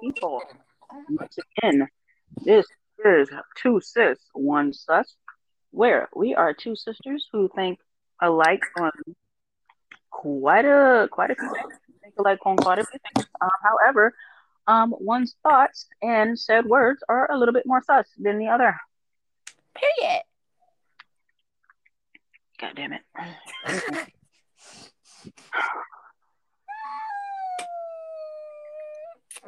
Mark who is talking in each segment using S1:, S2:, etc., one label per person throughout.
S1: people. Once again, this is Two Sis, One Sus, where we are two sisters who think alike on quite a quite a few things. Think alike on quite a few things. Uh, however, um, one's thoughts and said words are a little bit more sus than the other.
S2: Period.
S1: God damn it.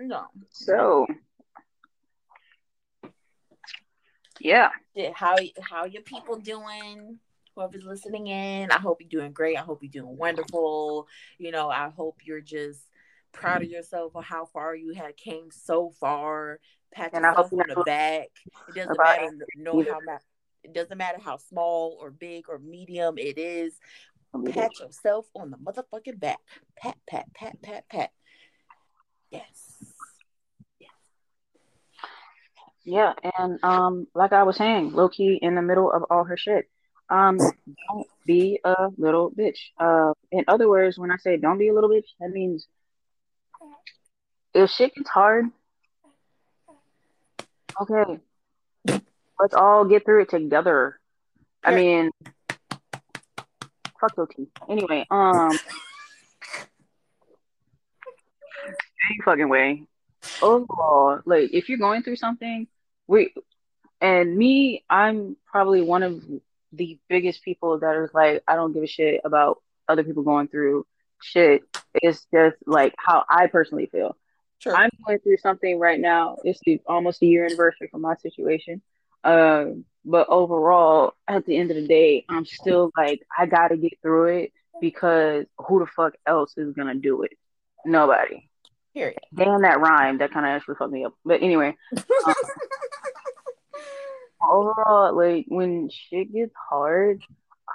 S2: no.
S1: So, yeah.
S2: Yeah, How how your people doing? Whoever's listening in, I hope you're doing great. I hope you're doing wonderful. You know, I hope you're just proud of yourself for how far you had came so far. Pat
S1: And
S2: yourself on the back. It doesn't matter know how ma- it doesn't matter how small or big or medium it is. Pat yourself on the motherfucking back. Pat, pat, pat, pat, pat. Yes.
S1: Yeah, and um, like I was saying, low key in the middle of all her shit. Um, don't be a little bitch. Uh, in other words, when I say don't be a little bitch, that means if shit gets hard, okay, let's all get through it together. I mean, fuck low key. Anyway, um, any fucking way. Overall, like if you're going through something, we and me, I'm probably one of the biggest people that is like, I don't give a shit about other people going through shit. It's just like how I personally feel.
S2: Sure.
S1: I'm going through something right now. It's the, almost a year anniversary for my situation. Um, but overall, at the end of the day, I'm still like, I gotta get through it because who the fuck else is gonna do it? Nobody.
S2: Period.
S1: Damn, that rhyme. That kind of actually fucked me up. But anyway, um, overall, like when shit gets hard,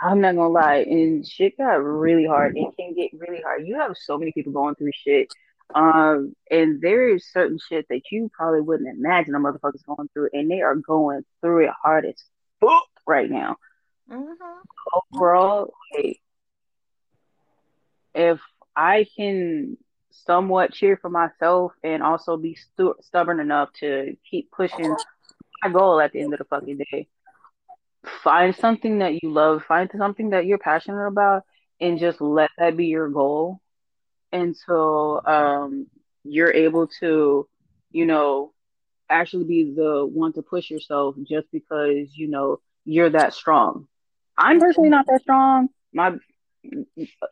S1: I'm not gonna lie, and shit got really hard. It can get really hard. You have so many people going through shit. Um, and there is certain shit that you probably wouldn't imagine a motherfucker's going through, and they are going through it hard as fuck right now.
S2: Mhm.
S1: Overall, like, if I can somewhat cheer for myself and also be stu- stubborn enough to keep pushing my goal at the end of the fucking day, find something that you love, find something that you're passionate about, and just let that be your goal until um, you're able to, you know, actually be the one to push yourself just because you know you're that strong. I'm personally not that strong. My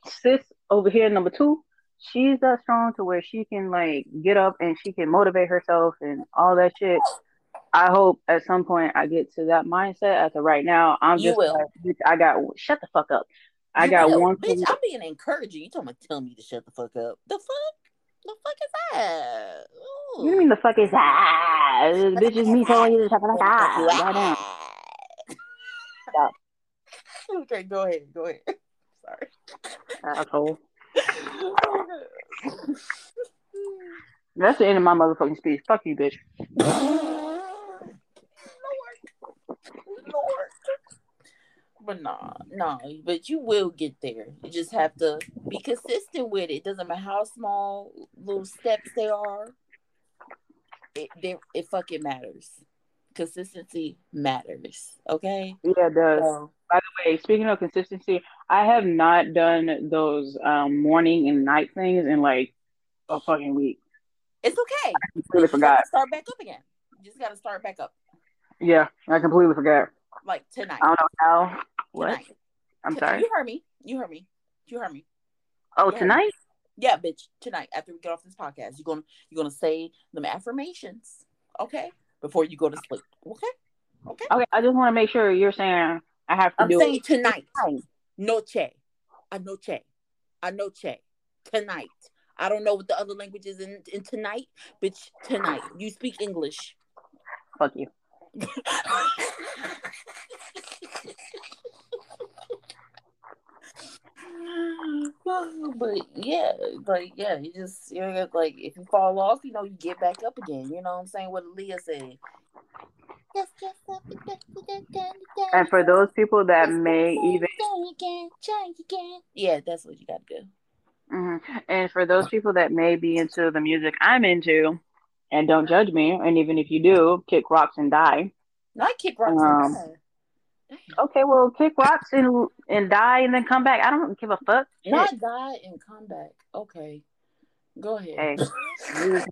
S1: sis over here, number two, she's that strong to where she can like get up and she can motivate herself and all that shit. I hope at some point I get to that mindset. As of right now, I'm
S2: You
S1: just like, I got shut the fuck up. I
S2: You
S1: got
S2: will.
S1: one
S2: bitch. I'm being encouraging. You talking about tell me to shut the fuck up? The fuck? The fuck is that?
S1: Do you mean the fuck is that? Bitch is me telling you to shut the fuck up.
S2: What the fuck
S1: Goddamn.
S2: you
S1: Stop.
S2: Okay, go ahead. Go ahead. Sorry.
S1: Asshole. That's the end of my motherfucking speech. Fuck you, bitch.
S2: Lord. Lord. But nah, nah, but you will get there. You just have to be consistent with it. Doesn't matter how small little steps they are. It it fucking matters. Consistency matters. Okay.
S1: Yeah, it does.
S2: So,
S1: By the way, speaking of consistency, I have not done those um, morning and night things in like a fucking week.
S2: it's okay.
S1: I completely
S2: You
S1: forgot.
S2: Start back up again. You just gotta start back up.
S1: Yeah, I completely forgot.
S2: Like tonight.
S1: I don't know how. What?
S2: Tonight.
S1: I'm
S2: Tonight.
S1: sorry.
S2: You heard me. You heard me. You heard me.
S1: Oh,
S2: Yeah.
S1: tonight?
S2: Yeah, bitch. Tonight, after we get off this podcast, you're gonna you're gonna say them affirmations, okay? Before you go to sleep, okay? Okay.
S1: Okay, I just want to make sure you're saying I have to
S2: I'm
S1: do
S2: saying
S1: it
S2: tonight.
S1: tonight.
S2: Noche, anoche, anoche, tonight. I don't know what the other language is in, in tonight, bitch. Tonight, you speak English.
S1: Fuck you.
S2: but yeah, like yeah, you just you're just like if you fall off, you know, you get back up again. You know what I'm saying? What Leah said.
S1: And for those people that may even,
S2: Yeah, that's what you gotta do.
S1: Mhm. and for those people that may be into the music I'm into, and don't judge me. And even if you do, kick rocks and die.
S2: Not kick rocks
S1: Um,
S2: and die.
S1: Okay, well, kick rocks and and die and then come back. I don't give a fuck. Shit.
S2: Not die and come back. Okay. Go ahead.
S1: Hey. anyway,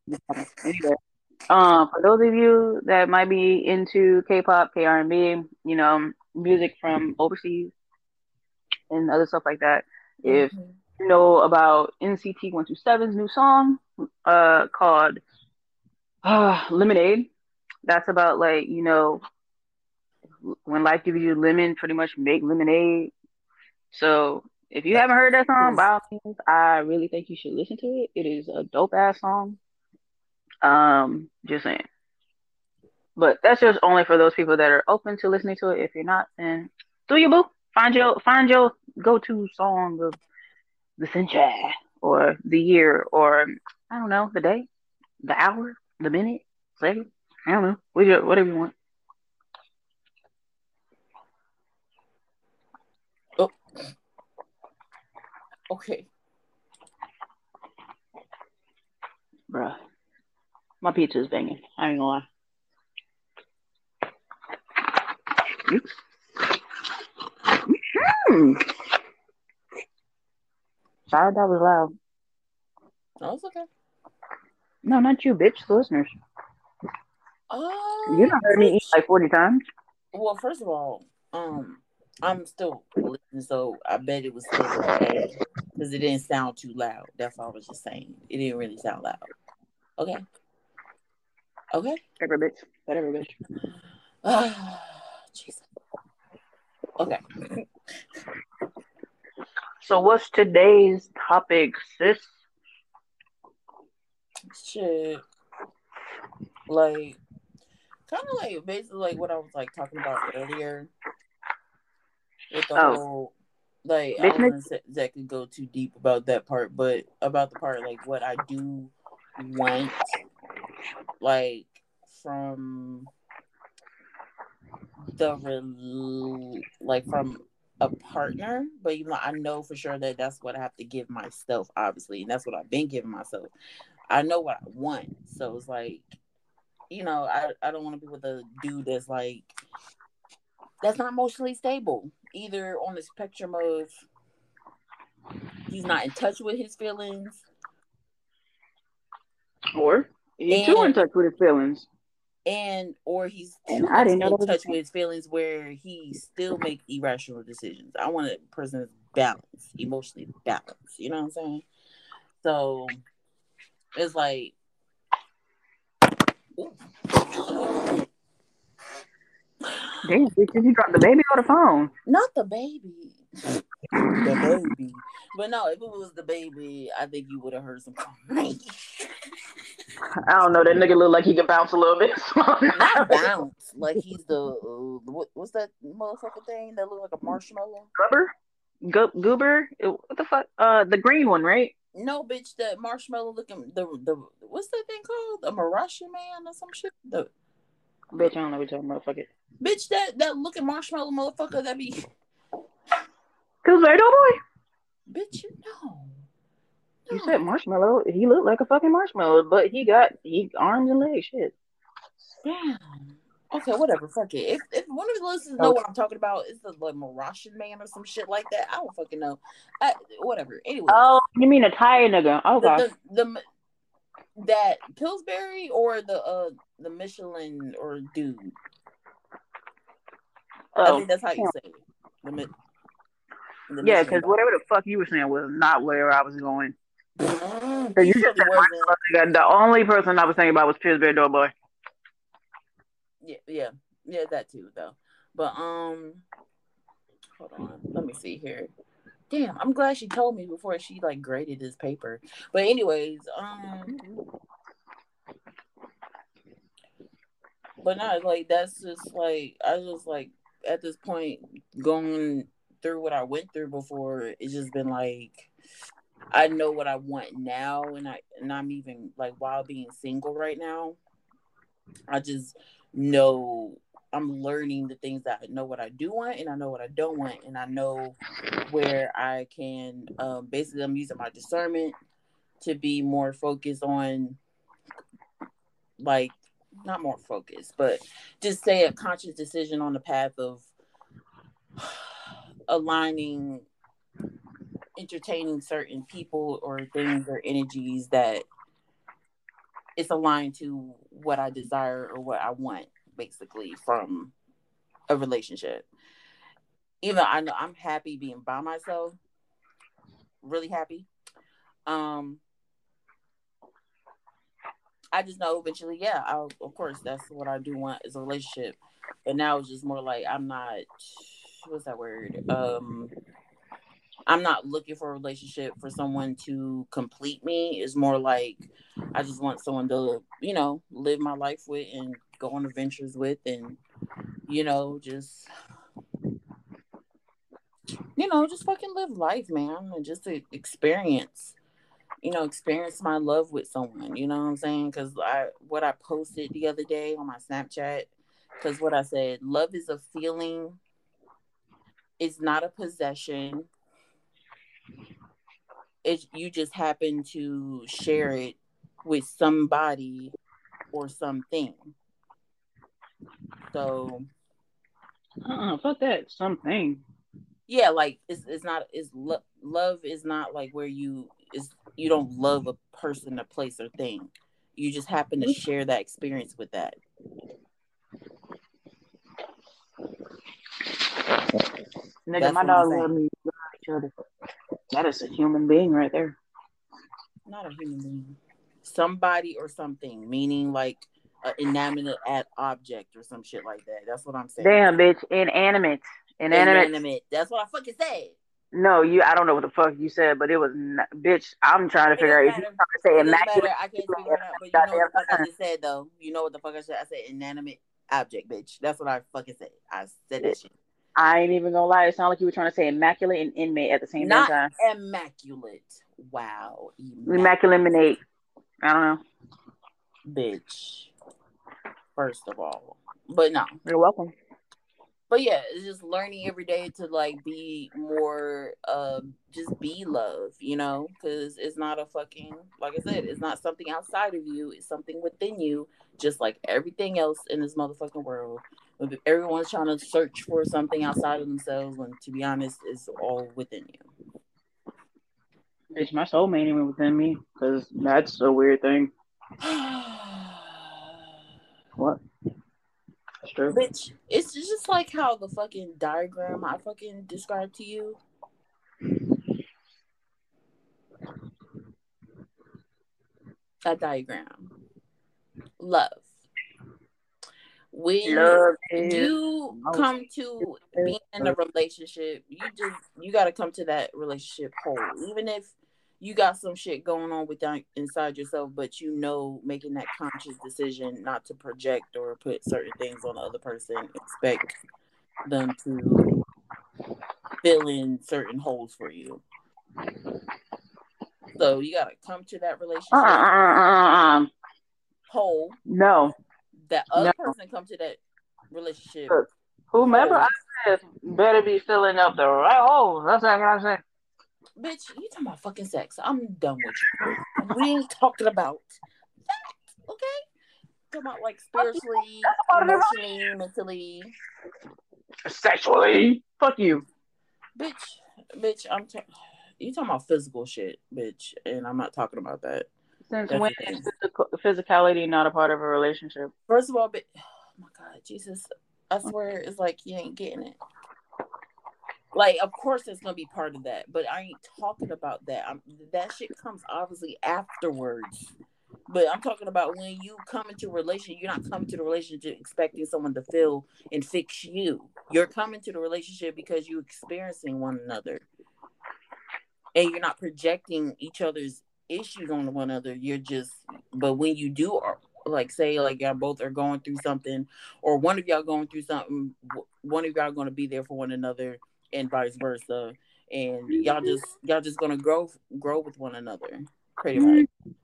S1: um, for those of you that might be into K-pop, K-R&B, you know, music from overseas and other stuff like that, if
S2: Mhm.
S1: you know about NCT 127's new song, uh, called uh, Lemonade, that's about like you know when life gives you lemon, pretty much make lemonade. So if you haven't heard that song, by all means, I really think you should listen to it. It is a dope ass song. Um, just saying. But that's just only for those people that are open to listening to it. If you're not, then do your boo. Find your find your go to song of the century or the year or I don't know the day, the hour, the minute, second. I don't know. Whatever whatever you want.
S2: Okay.
S1: Bruh. My pizza is banging. I ain't gonna lie. Oops. Hmm. Sorry that was loud.
S2: No, it's okay.
S1: No, not you, bitch. The listeners.
S2: Uh,
S1: You done heard me eat like 40 times.
S2: Well, first of all, um, I'm still listening, so I bet it was still okay because it didn't sound too loud. That's all I was just saying. It didn't really sound loud. Okay. Okay.
S1: Whatever, bitch. Whatever, bitch.
S2: Ah, Jesus. Okay.
S1: So, what's today's topic, sis?
S2: Shit. Like, kind of like basically like what I was like talking about earlier with the
S1: Oh.
S2: whole. Like, I
S1: Business?
S2: don't exactly go too deep about that part, but about the part like what I do want, like from the rel- like from a partner, but even though I know for sure that that's what I have to give myself, obviously, and that's what I've been giving myself. I know what I want, so it's like, you know, I I don't want to be with a dude that's like that's not emotionally stable, either on the spectrum of he's not in touch with his feelings,
S1: Or you too in touch with his feelings.
S2: and or he's
S1: And
S2: too
S1: I didn't know
S2: in touch with his feelings where he still make irrational decisions. I want a person that's balanced, emotionally balanced. You know what I'm saying? So it's like Ooh.
S1: Damn, bitch, did you drop the baby on the phone?
S2: not the baby. The baby. But no, if it was the baby, I think you would have heard some crying.
S1: I don't know. That nigga look like he can bounce a little bit.
S2: Not bounce. Like he's the uh, what, what's that motherfucker thing that look like a marshmallow?
S1: Goober? Go- goober? What the fuck? Uh, the green one, right?
S2: No, bitch, that marshmallow looking the the what's that thing called? A Marasha man or some shit? The
S1: Bitch, I don't know what you're talking about. Fuck it.
S2: bitch that that looking marshmallow motherfucker that be
S1: Cause boy.
S2: bitch, you know.
S1: You said marshmallow. He looked like a fucking marshmallow, but he got he arms and legs. Shit.
S2: Damn. Okay, whatever. Fuck it. If if one of the listeners know what I'm talking about, it's the like Marashan man or some shit like that. I don't fucking know. I, whatever. Anyway,
S1: Oh, you mean a Thai nigga? Oh, okay.
S2: the, the the that Pillsbury or the uh the Michelin or dude. I
S1: oh,
S2: think that's how you say it. The, Mi- the
S1: yeah, because whatever the fuck you were saying was not where I was going.
S2: Mm,
S1: So you just said The only person I was thinking about was Pillsbury Doughboy.
S2: Yeah, yeah, yeah, that too though. But um, hold on, let me see here. Damn, I'm glad she told me before she like graded this paper. But anyways, um, but not like that's just like I just like at this point going through what I went through before. It's just been like I know what I want now, and I and I'm even like while being single right now. I just know I'm learning the things that I know what I do want and I know what I don't want and I know where I can um basically I'm using my discernment to be more focused on like not more focused, but just say a conscious decision on the path of aligning entertaining certain people or things or energies that it's aligned to what I desire or what I want basically from a relationship. Even though I know I'm happy being by myself, really happy. Um I just know eventually, yeah, I'll, of course, that's what I do want is a relationship. But now it's just more like I'm not. What's that word? Um, I'm not looking for a relationship for someone to complete me. It's more like I just want someone to, you know, live my life with and go on adventures with, and you know, just you know, just fucking live life, man, and just experience you know, experience my love with someone. You know what I'm saying? Because I what I posted the other day on my Snapchat, because what I said, love is a feeling. It's not a possession. It's you just happen to share it with somebody or something. So,
S1: uh, fuck that something.
S2: Yeah, like it's it's not it's lo- love is not like where you is you don't love a person, a place, or thing. You just happen to share that experience with that.
S1: Nigga, That's my dog love me. Each other. That is a human being right there.
S2: Not a human being. Somebody or something, meaning like an inanimate object or some shit like that. That's what I'm saying.
S1: Damn, bitch, inanimate. Inanimate.
S2: Inanimate. That's what I fucking said.
S1: No, you. I don't know what the fuck you said, but it was not, bitch. I'm trying to figure out if you trying to say immaculate.
S2: I can't figure out, but you know what the fuck I just said though. You know what the fuck I said? I said inanimate object, bitch. That's what I fucking said. I said that shit.
S1: I ain't even gonna lie. It sounded like you were trying to say immaculate and inmate at the same
S2: Not
S1: time.
S2: immaculate. Wow.
S1: Immaculate. immaculate. I don't know.
S2: Bitch. First of all, but no.
S1: You're welcome
S2: but yeah, it's just learning every day to like be more, uh, just be love, you know, because it's not a fucking, like I said, it's not something outside of you, it's something within you, just like everything else in this motherfucking world. Everyone's trying to search for something outside of themselves, when to be honest, it's all within you.
S1: Bitch, my soul ain't even within me, because that's a weird thing. what? true.
S2: Bitch, it's just like how the fucking diagram I fucking described to you. A diagram. Love. When Love you come to being in a relationship, you just you gotta come to that relationship whole. Even if you got some shit going on with that inside yourself, but you know, making that conscious decision not to project or put certain things on the other person, expect them to fill in certain holes for you. So you gotta come to that relationship uh, uh, uh, whole.
S1: No,
S2: that other no. person come to that relationship.
S1: Whomever I said better be filling up the right holes. That's what I'm saying
S2: bitch, you talking about fucking sex. I'm done with you. we ain't talking about that, okay? Talking about like spiritually, emotionally, mentally,
S1: sexually. Fuck you,
S2: bitch. Bitch, I'm. Ta- you talking about physical shit, bitch, and I'm not talking about that.
S1: Since That's when is physicality not a part of a relationship?
S2: First of all, but oh my god, Jesus, I swear, it's like you ain't getting it. Like, of course, it's gonna be part of that, but I ain't talking about that. I'm, that shit comes obviously afterwards. But I'm talking about when you come into a relationship, you're not coming to the relationship expecting someone to fill and fix you. You're coming to the relationship because you're experiencing one another. And you're not projecting each other's issues on one another. You're just, but when you do, uh, like, say, like, y'all both are going through something, or one of y'all going through something, one of y'all going to be there for one another and vice versa. And y'all just y'all just gonna grow grow with one another, pretty mm-hmm. much.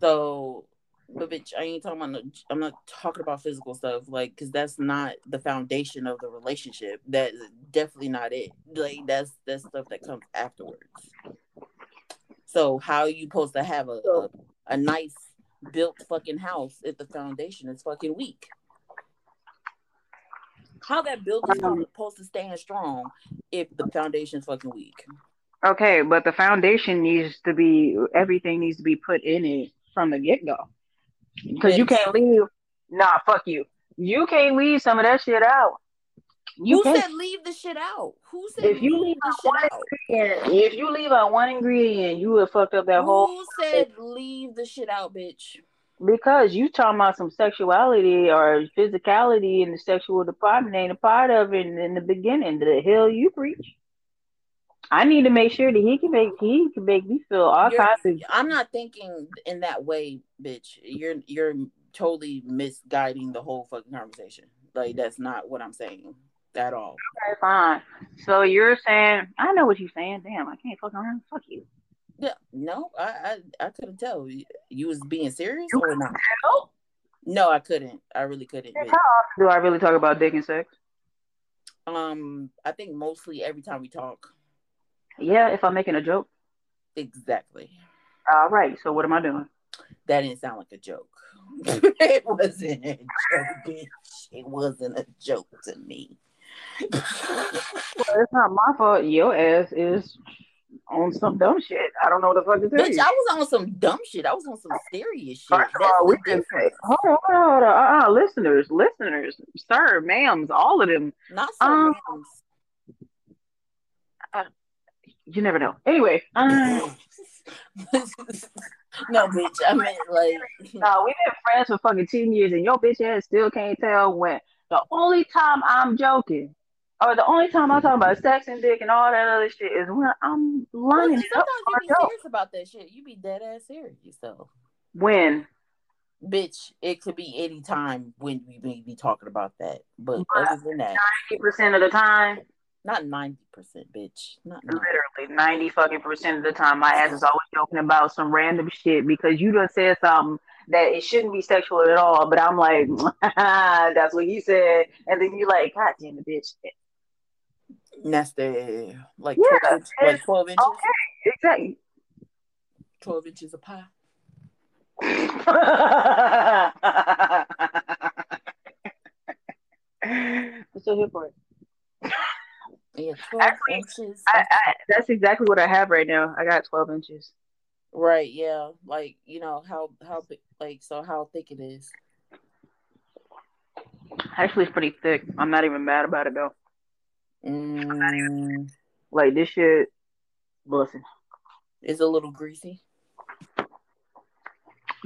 S2: So, but bitch, I ain't talking about. I'm not talking about physical stuff, like, cause that's not the foundation of the relationship. That's definitely not it. Like, that's that's stuff that comes afterwards. So, how you supposed to have a, a, a nice built fucking house if the foundation is fucking weak? How that building's
S1: Um,
S2: supposed to stand strong if the foundation's fucking weak?
S1: Okay, but the foundation needs to be everything needs to be put in it from the get go. Because you can't leave. Nah, fuck you. You can't leave some of that shit out. You
S2: Who
S1: can't.
S2: said leave the shit out? Who said
S1: If you
S2: leave the shit out?
S1: if you leave out one ingredient, you would fucked up that whole.
S2: Who said leave the shit out, bitch?
S1: Because you talking about some sexuality or physicality in the sexual department ain't a part of it in the beginning. The hell you preach. I need to make sure that he can make he can make me feel all
S2: You're-
S1: kinds of
S2: I'm not thinking in that way, bitch. You're you're totally misguiding the whole fucking conversation. Like that's not what I'm saying at all.
S1: Okay, fine. So you're saying I know what you're saying. Damn, I can't fuck around. Fuck you.
S2: Yeah, no, I I, I couldn't tell. You was being serious or not?
S1: Hell?
S2: No, I couldn't. I really couldn't.
S1: How often do I really talk about dick and sex?
S2: Um, I think mostly every time we talk.
S1: Yeah, if I'm making a joke.
S2: Exactly.
S1: All right. So what am I doing?
S2: That didn't sound like a joke. it wasn't a joke, bitch. It wasn't a joke to me.
S1: Well, it's not my fault. Your ass is on some dumb shit. I don't know what the fuck to tell
S2: Bitch,
S1: you.
S2: I was on some dumb shit. I was on some serious shit.
S1: First of
S2: That's
S1: all, we can
S2: difference.
S1: hold on, hold on, hold on. Uh-uh, listeners, listeners, sir, ma'ams, all of them.
S2: Not so
S1: Um,
S2: ma'ams.
S1: You never know. Anyway, um,
S2: no, bitch. I mean, like
S1: no, we've been friends for fucking ten years, and your bitch ass still can't tell when. The only time I'm joking, or the only time I talk about sex and dick and all that other shit, is when I'm
S2: well,
S1: lining
S2: see,
S1: it up
S2: sometimes you be serious about that shit. You be dead ass serious though.
S1: When
S2: Bitch, it could be any time when we may be talking about that. But other than that,
S1: ninety percent of the time,
S2: not ninety percent, bitch. Not 90.
S1: literally ninety fucking percent of the time, my ass is always joking about some random shit because you done said something that it shouldn't be sexual at all. But I'm like, that's what he said, and then you're like, God damn it, bitch.
S2: The like
S1: Yeah,
S2: 12 inch, like twelve inches,
S1: Okay, exactly.
S2: twelve inches of pie.
S1: I'm still here for it.
S2: Yeah, twelve
S1: Actually,
S2: inches.
S1: I, I, that's exactly what I have right now. I got 12 inches.
S2: right, yeah. Like, you know, how how big like so how thick it is.
S1: Actually, it's pretty thick. I'm not even mad about it though.
S2: Mm,
S1: Like this shit, listen,
S2: it's a little greasy.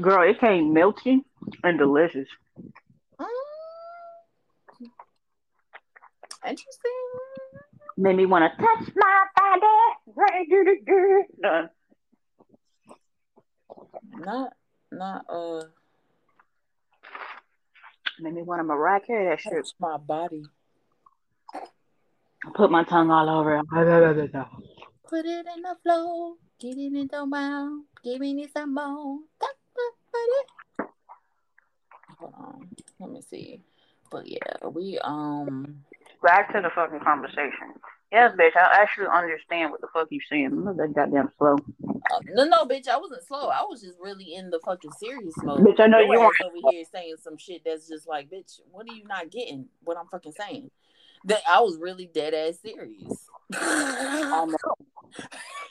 S1: girl, it came melty and delicious.
S2: Mm. Interesting.
S1: Made me want to touch my body. Done.
S2: Not not uh
S1: Made me want to Mariah Carey that shit.
S2: touch my body.
S1: Put my tongue all over it.
S2: Put it in the flow. Get it in the mouth. Give me some more. Hold on. Let me see. But yeah, we um
S1: Back to the fucking conversation. Yes, bitch, I actually understand what the fuck you're saying. I'm not that goddamn slow.
S2: uh, no no bitch, I wasn't slow. I was just really in the fucking serious mode.
S1: Bitch, I know you
S2: ass
S1: are.
S2: over here saying some shit that's just like, bitch, what are you not getting? What I'm fucking saying. That I was really dead ass serious.
S1: Know.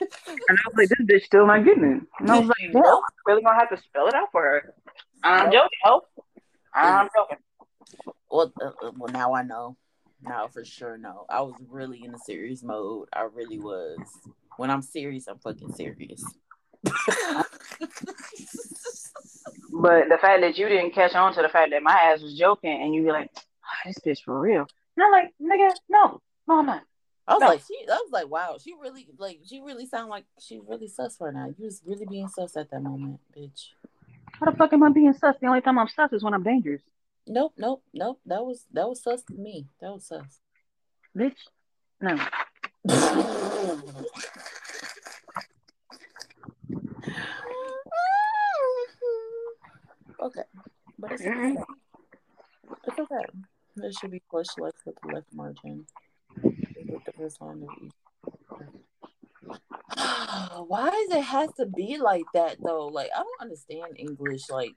S1: And I was like, this bitch still not getting it. And I was like, no,
S2: Nope.
S1: I'm really gonna have to spell it out for her. I'm
S2: Nope.
S1: joking. I'm joking.
S2: Well, uh, uh, well, now I know. Now for sure, no. I was really in a serious mode. I really was. When I'm serious, I'm fucking serious.
S1: But the fact that you didn't catch on to the fact that my ass was joking and you be like, oh, this bitch for real. And I'm like, nigga, no, no, I'm not.
S2: I was
S1: No.
S2: like, she. I was like, wow, she really, like, she really sound like she really sus right now. You was really being sus at that moment, bitch.
S1: How the fuck am I being sus? The only time I'm sus is when I'm dangerous.
S2: Nope, nope, nope. That was that was sus to me. That was sus.
S1: Bitch. No.
S2: okay, but it's okay. It's okay. There should be flush left with the left margin. With the first line of each. Why does it has to be like that though? Like I don't understand English. Like,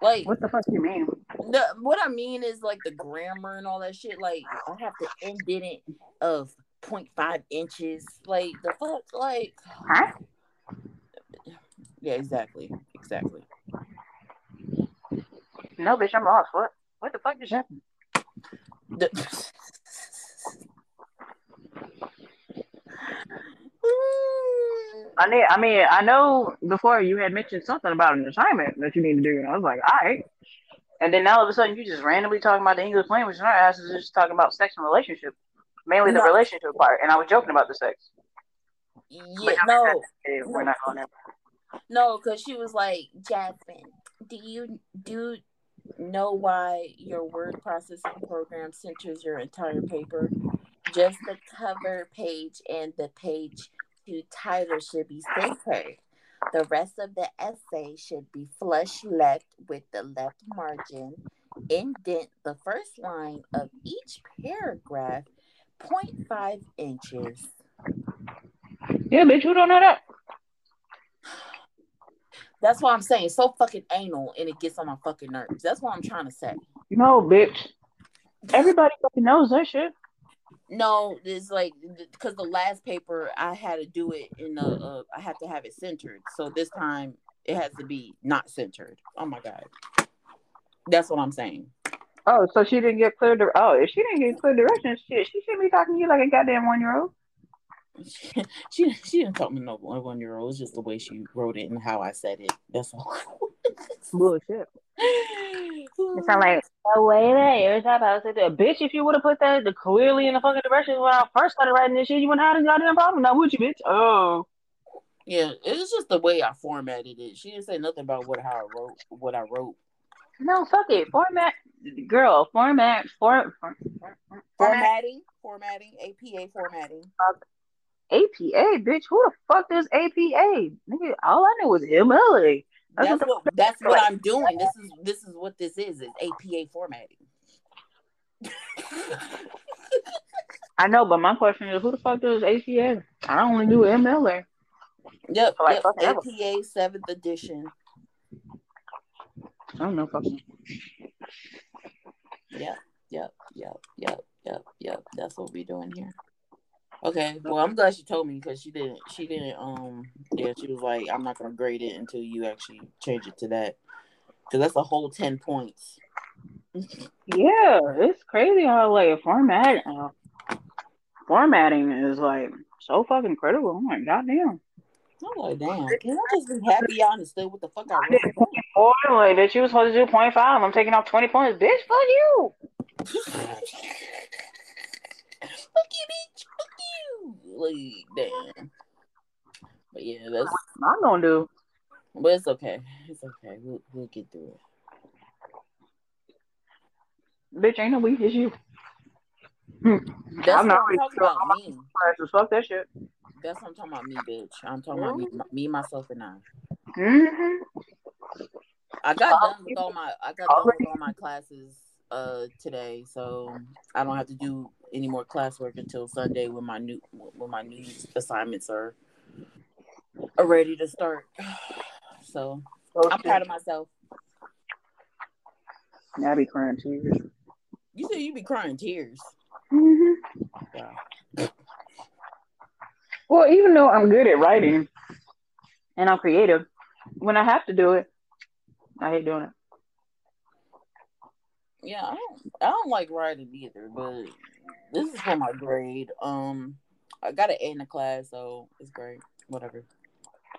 S2: like
S1: What the fuck you mean?
S2: the what I mean is like the grammar and all that shit. Like I have to indent it of 0.5 inches. Like the fuck, like
S1: Huh?
S2: yeah, exactly, exactly.
S1: No, bitch, I'm lost. What? What the fuck just happened? I need, I mean, I know before you had mentioned something about an assignment that you need to do, and I was like, all right. And then now all of a sudden you just randomly talking about the English language, and our ass is just talking about sex and relationship, mainly the
S2: No.
S1: relationship part. And I was joking about the sex.
S2: yeah, no,
S1: we're not going there.
S2: no, because she was like, Jasmine, do you do know why your word processing program centers your entire paper? Just the cover page and the page two title should be centered. The rest of the essay should be flush left with the left margin. Indent the first line of each paragraph 0.5 inches.
S1: Yeah, bitch, who don't know that?
S2: That's what I'm saying. So fucking anal and it gets on my fucking nerves. That's what I'm trying to say.
S1: No, bitch. Everybody fucking knows that shit.
S2: No, it's like because the last paper I had to do it in a, uh, I had to have it centered. So this time it has to be not centered. Oh my god, that's what I'm saying.
S1: Oh, so she didn't get clear. Di- oh, if she didn't get clear directions, shit, she shouldn't be talking to you like a goddamn one year old.
S2: She, she she didn't talk me no one year old. It's just the way she wrote it and how I said it. That's all.
S1: Bullshit. It sound like no way that every time I said that bitch. If you would have put that the clearly in the fucking directions when I first started writing this shit, you wouldn't have had a goddamn problem. Now would you, bitch? Oh,
S2: yeah, it's just the way I formatted it. She didn't say nothing about what how I wrote what I wrote.
S1: no, fuck it. Format, girl. Format. For, for, for, format.
S2: Formatting, formatting, APA formatting.
S1: APA, bitch. Who the fuck does APA? Nigga, all I knew was MLA. That's
S2: That's
S1: what
S2: what that's what I'm doing. This is this is what this is. Is APA formatting.
S1: I know, but my question is, who the fuck does APA? I only knew MLA.
S2: Yep,
S1: Like
S2: yep. APA seventh edition.
S1: I don't know fucking.
S2: Yep, yep, yep, yep, yep, yep. That's what we're doing here. Okay, well, I'm glad she told me because she didn't. She didn't. Um, yeah, she was like, "I'm not gonna grade it until you actually change it to that." Because that's a whole ten points.
S1: Yeah, it's crazy how like format uh, formatting is like so fucking critical. I'm like, goddamn.
S2: I'm like, damn. Can I just be happy I understood what the fuck I
S1: did four, like that you was supposed to do point five. I'm taking off twenty points, bitch. Fuck you.
S2: fuck you, bitch. Damn. But yeah, that's.
S1: I'm gonna do.
S2: But it's okay. It's okay. We'll we'll get through it.
S1: Bitch, ain't no weak, it's you.
S2: That's
S1: I'm not
S2: I'm talking about. Me.
S1: classes. Fuck that shit.
S2: That's what I'm talking about. Me, bitch. I'm talking about me, me, myself, and I.
S1: Mm-hmm.
S2: I got done with all my. I got done with all my classes uh today, so I don't have to do any more classwork until Sunday when my new when my new assignments are are ready to start. So I'm proud of myself.
S1: Yeah, I be crying tears.
S2: You said you'd be crying tears.
S1: Mm-hmm.
S2: Wow.
S1: Well, even though I'm good at writing and I'm creative, when I have to do it, I hate doing it.
S2: Yeah, I don't, I don't like writing either, but this is for my grade. Um, I got an A in the class, so it's great. Whatever.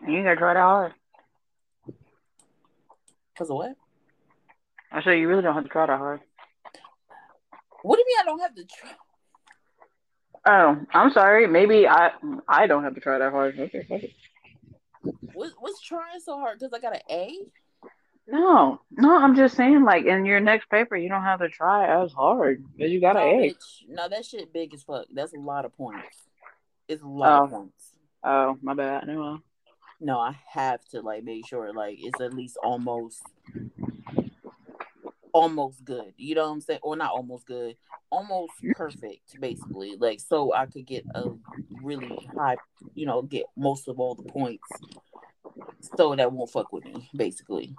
S1: You ain't gotta try that hard.
S2: Cause of what?
S1: I say you really don't have to try that hard.
S2: What do you mean I don't have to try?
S1: Oh, I'm sorry. Maybe I I don't have to try that hard. Okay.
S2: What, what's trying so hard? Cause I got an A.
S1: No, no, I'm just saying, like in your next paper, you don't have to try as hard because you got
S2: no,
S1: an A.
S2: bitch. No, that shit big as fuck. That's a lot of points. It's a lot of
S1: Oh.
S2: points.
S1: Oh, my bad. No,
S2: No, I have to like make sure like it's at least almost almost good. You know what I'm saying? Or not almost good. Almost perfect, basically. Like so I could get a really high, you know, get most of all the points, so that won't fuck with me, basically.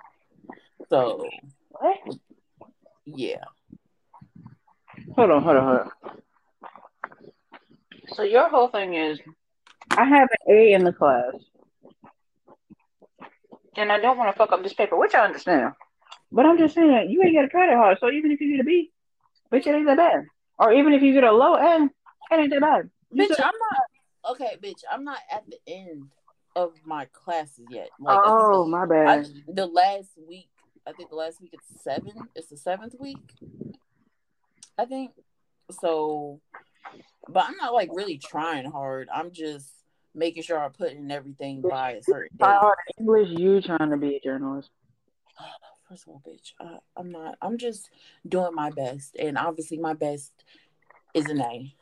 S2: So,
S1: What?
S2: yeah,
S1: Hold on, hold on, hold on. So your whole thing is, I have an A in the class, and I don't want to fuck up this paper, which I understand. But I'm just saying, you ain't got to try that hard. So even if you get a B, bitch, it ain't that bad. Or even if you get a low A, it ain't that bad. You
S2: bitch,
S1: said-
S2: I'm not okay, bitch. I'm not at the end of my classes yet. Like,
S1: oh
S2: the-
S1: my
S2: I,
S1: bad.
S2: the last week, I think the last week it's seven. It's the seventh week. I think so, but I'm not like really trying hard. I'm just making sure I put in everything by a certain date.
S1: hard English. You trying to be a journalist?
S2: First of all, bitch, I, I'm not. I'm just doing my best, and obviously, my best is an A.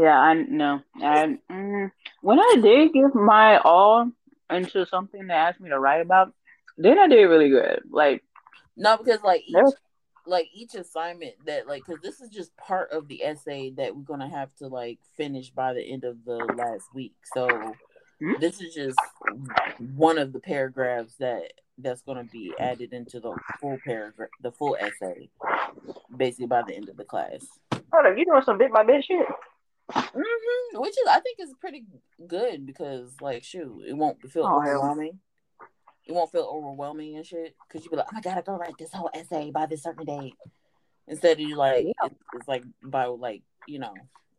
S1: Yeah, I know. I mm, when I did give my all into something they asked me to write about, then I did really good. Like
S2: no, because like each, like each assignment that like because this is just part of the essay that we're gonna have to like finish by the end of the last week. So
S1: Hmm?
S2: this is just one of the paragraphs that that's gonna be added into the full paragraph, the full essay, basically by the end of the class.
S1: hold up, you doing some bit by bit shit.
S2: Hmm Which is, I think, is pretty good because, like, shoot, it won't feel
S1: Oh, hell.
S2: overwhelming. It won't feel overwhelming and shit because you be like, oh I gotta go write this whole essay by this certain date. Instead of you like,
S1: Yeah.
S2: it's, it's like by like you know,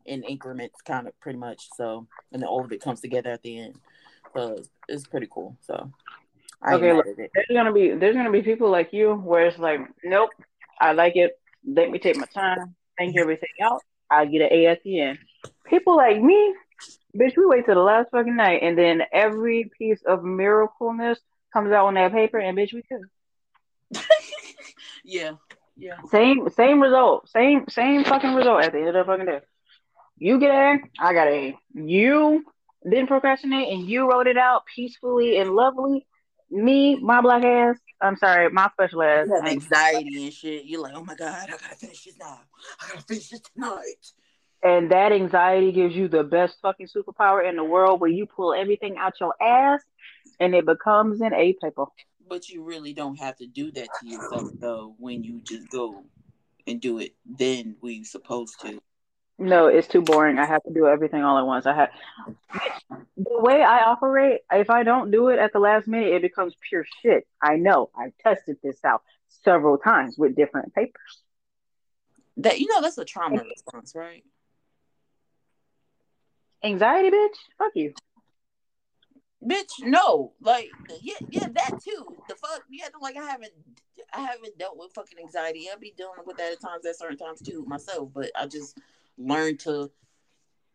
S2: in increments, kind of pretty much. So, and then all of it comes together at the end. So it's, it's pretty cool. So I
S1: Okay, look.
S2: it.
S1: There's gonna be there's gonna be people like you where it's like, nope, I like it. Let me take my time, think everything out. I get an A at the end. People like me, bitch, we wait till the last fucking night, and then every piece of miracleness comes out on that paper, and bitch, we could.
S2: Yeah, yeah.
S1: Same same result, same same fucking result at the end of the fucking day. You get an A, I got an A. You didn't procrastinate, and you wrote it out peacefully and lovely. Me, my black ass. I'm sorry, my special ass.
S2: You have anxiety and shit. You're like, oh my god, I gotta finish this now. I gotta finish this tonight.
S1: And that anxiety gives you the best fucking superpower in the world where you pull everything out your ass and it becomes an A paper.
S2: But you really don't have to do that to yourself though when you just go and do it then we supposed to.
S1: No, it's too boring. I have to do everything all at once. I have the way I operate, if I don't do it at the last minute, it becomes pure shit. I know. I've tested this out several times with different papers.
S2: That you know that's a trauma response, right?
S1: Anxiety, bitch? Fuck you.
S2: Bitch, no. Like yeah, yeah, that too. The fuck yeah, like I haven't I haven't dealt with fucking anxiety. I'll be dealing with that at times at certain times too myself, but I just learned to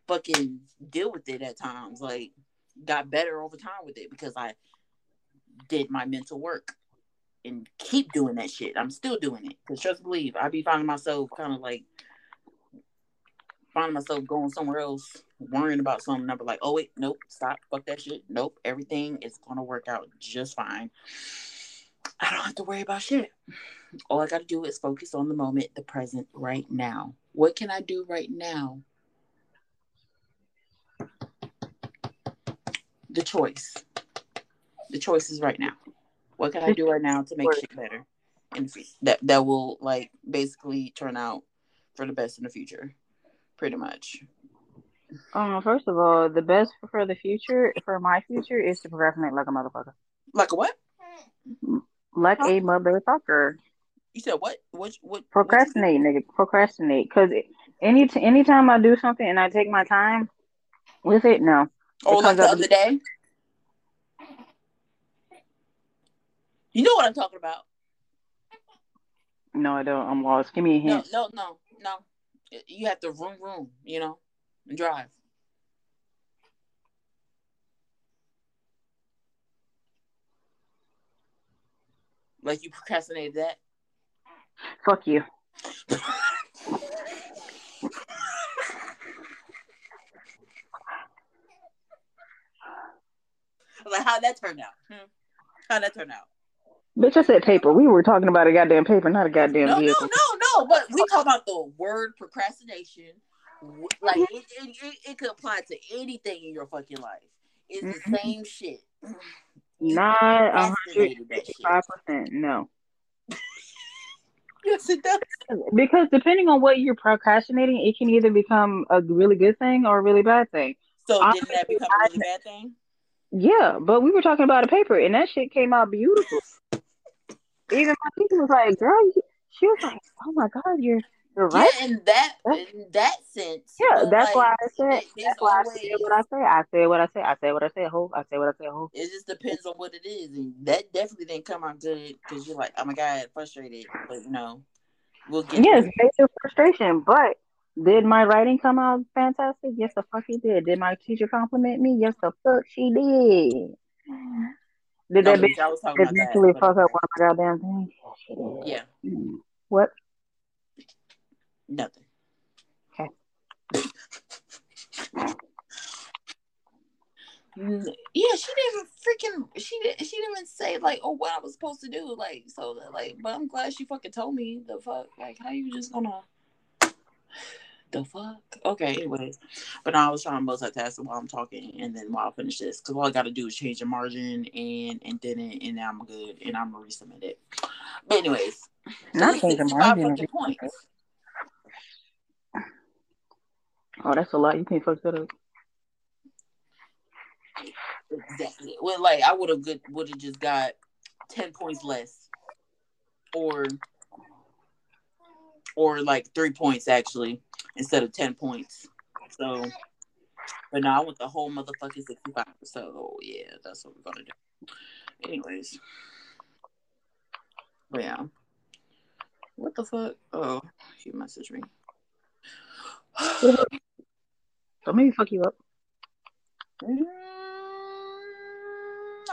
S2: fucking deal with it at times. Like got better over time with it because I did my mental work and keep doing that shit. I'm still doing it. Cause trust believe I be finding myself kind of like finding myself going somewhere else, worrying about something. I'm like, oh wait, nope, stop, fuck that shit. Nope, everything is gonna work out just fine. I don't have to worry about shit. All I gotta do is focus on the moment, the present, right now. What can I do right now? The choice. The choice is right now. What can I do right now to make shit better? And that that will like basically turn out for the best in the future. Pretty much.
S1: Um, first of all, the best for the future, for my future, is to procrastinate like a motherfucker.
S2: Like a what?
S1: Like a motherfucker.
S2: You said what? What? What?
S1: Procrastinate, nigga. Procrastinate. Because any t- anytime I do something and I take my time with it, no.
S2: Oh,
S1: It
S2: like the other day. You know what I'm talking about?
S1: No, I don't. I'm lost. Give me a
S2: No,
S1: hint.
S2: no, no, no. You have to room, room. You know, and drive. Like you procrastinated that.
S1: Fuck you.
S2: Like, how'd that turn out? Hmm? How'd that turn out?
S1: Bitch, I said paper. We were talking about a goddamn paper, not a goddamn
S2: No, no,
S1: vehicle.
S2: no, no. No, but we talk about the word procrastination. Like it, it, it, it could apply to anything in your fucking life. It's
S1: Mm-hmm.
S2: the same shit.
S1: Not a hundred
S2: procrastinated that shit.
S1: five percent. No,
S2: Yes, it does.
S1: because depending on what you're procrastinating, it can either become a really good thing or a really bad thing.
S2: So didn't that become a really bad thing?
S1: Yeah, but we were talking about a paper, and that shit came out beautiful. Even my teacher was like, "Girl," you- she was like, "Oh my god, you're you're right."
S2: Yeah, in that in that sense.
S1: Yeah, that's
S2: like,
S1: why I said. That's why I said what I say. I said what I say. I said what I said. Ho. I said what I said. Ho.
S2: It just depends on what it is, and that definitely didn't come out good because you're like, oh my god, frustrated. But you know, we'll get
S1: Yes, major frustration. But did my writing come out fantastic? Yes, the fuck it did. Did my teacher compliment me? Yes, the fuck she did. Did
S2: No,
S1: that bitch
S2: y'all was talking about that.
S1: eventually fuck up one of my goddamn things? Yes, she did.
S2: Yeah.
S1: What?
S2: Nothing.
S1: Okay.
S2: Yeah, she didn't freaking. She didn't. She didn't even say like, "Oh, what I was supposed to do." Like, so like, but I'm glad she fucking told me the fuck. Like, how you just gonna the fuck? Okay, anyways, but now I was trying to multitask while I'm talking, and then while I finish this, because all I got to do is change the margin, and and then it, and now I'm good, and I'm gonna resubmit it. But anyways,
S1: Not
S2: it's
S1: change the margin.
S2: points.
S1: Oh, that's a lot. You can't fuck that up.
S2: Exactly. Well, like I would have good would have just got ten points less, or or like three points actually instead of ten points. So, but now I want the whole motherfucking sixty five. So yeah, that's what we're gonna do. Anyways, but yeah. What the fuck? Oh, he messaged me.
S1: So maybe fuck you up.
S2: Mm,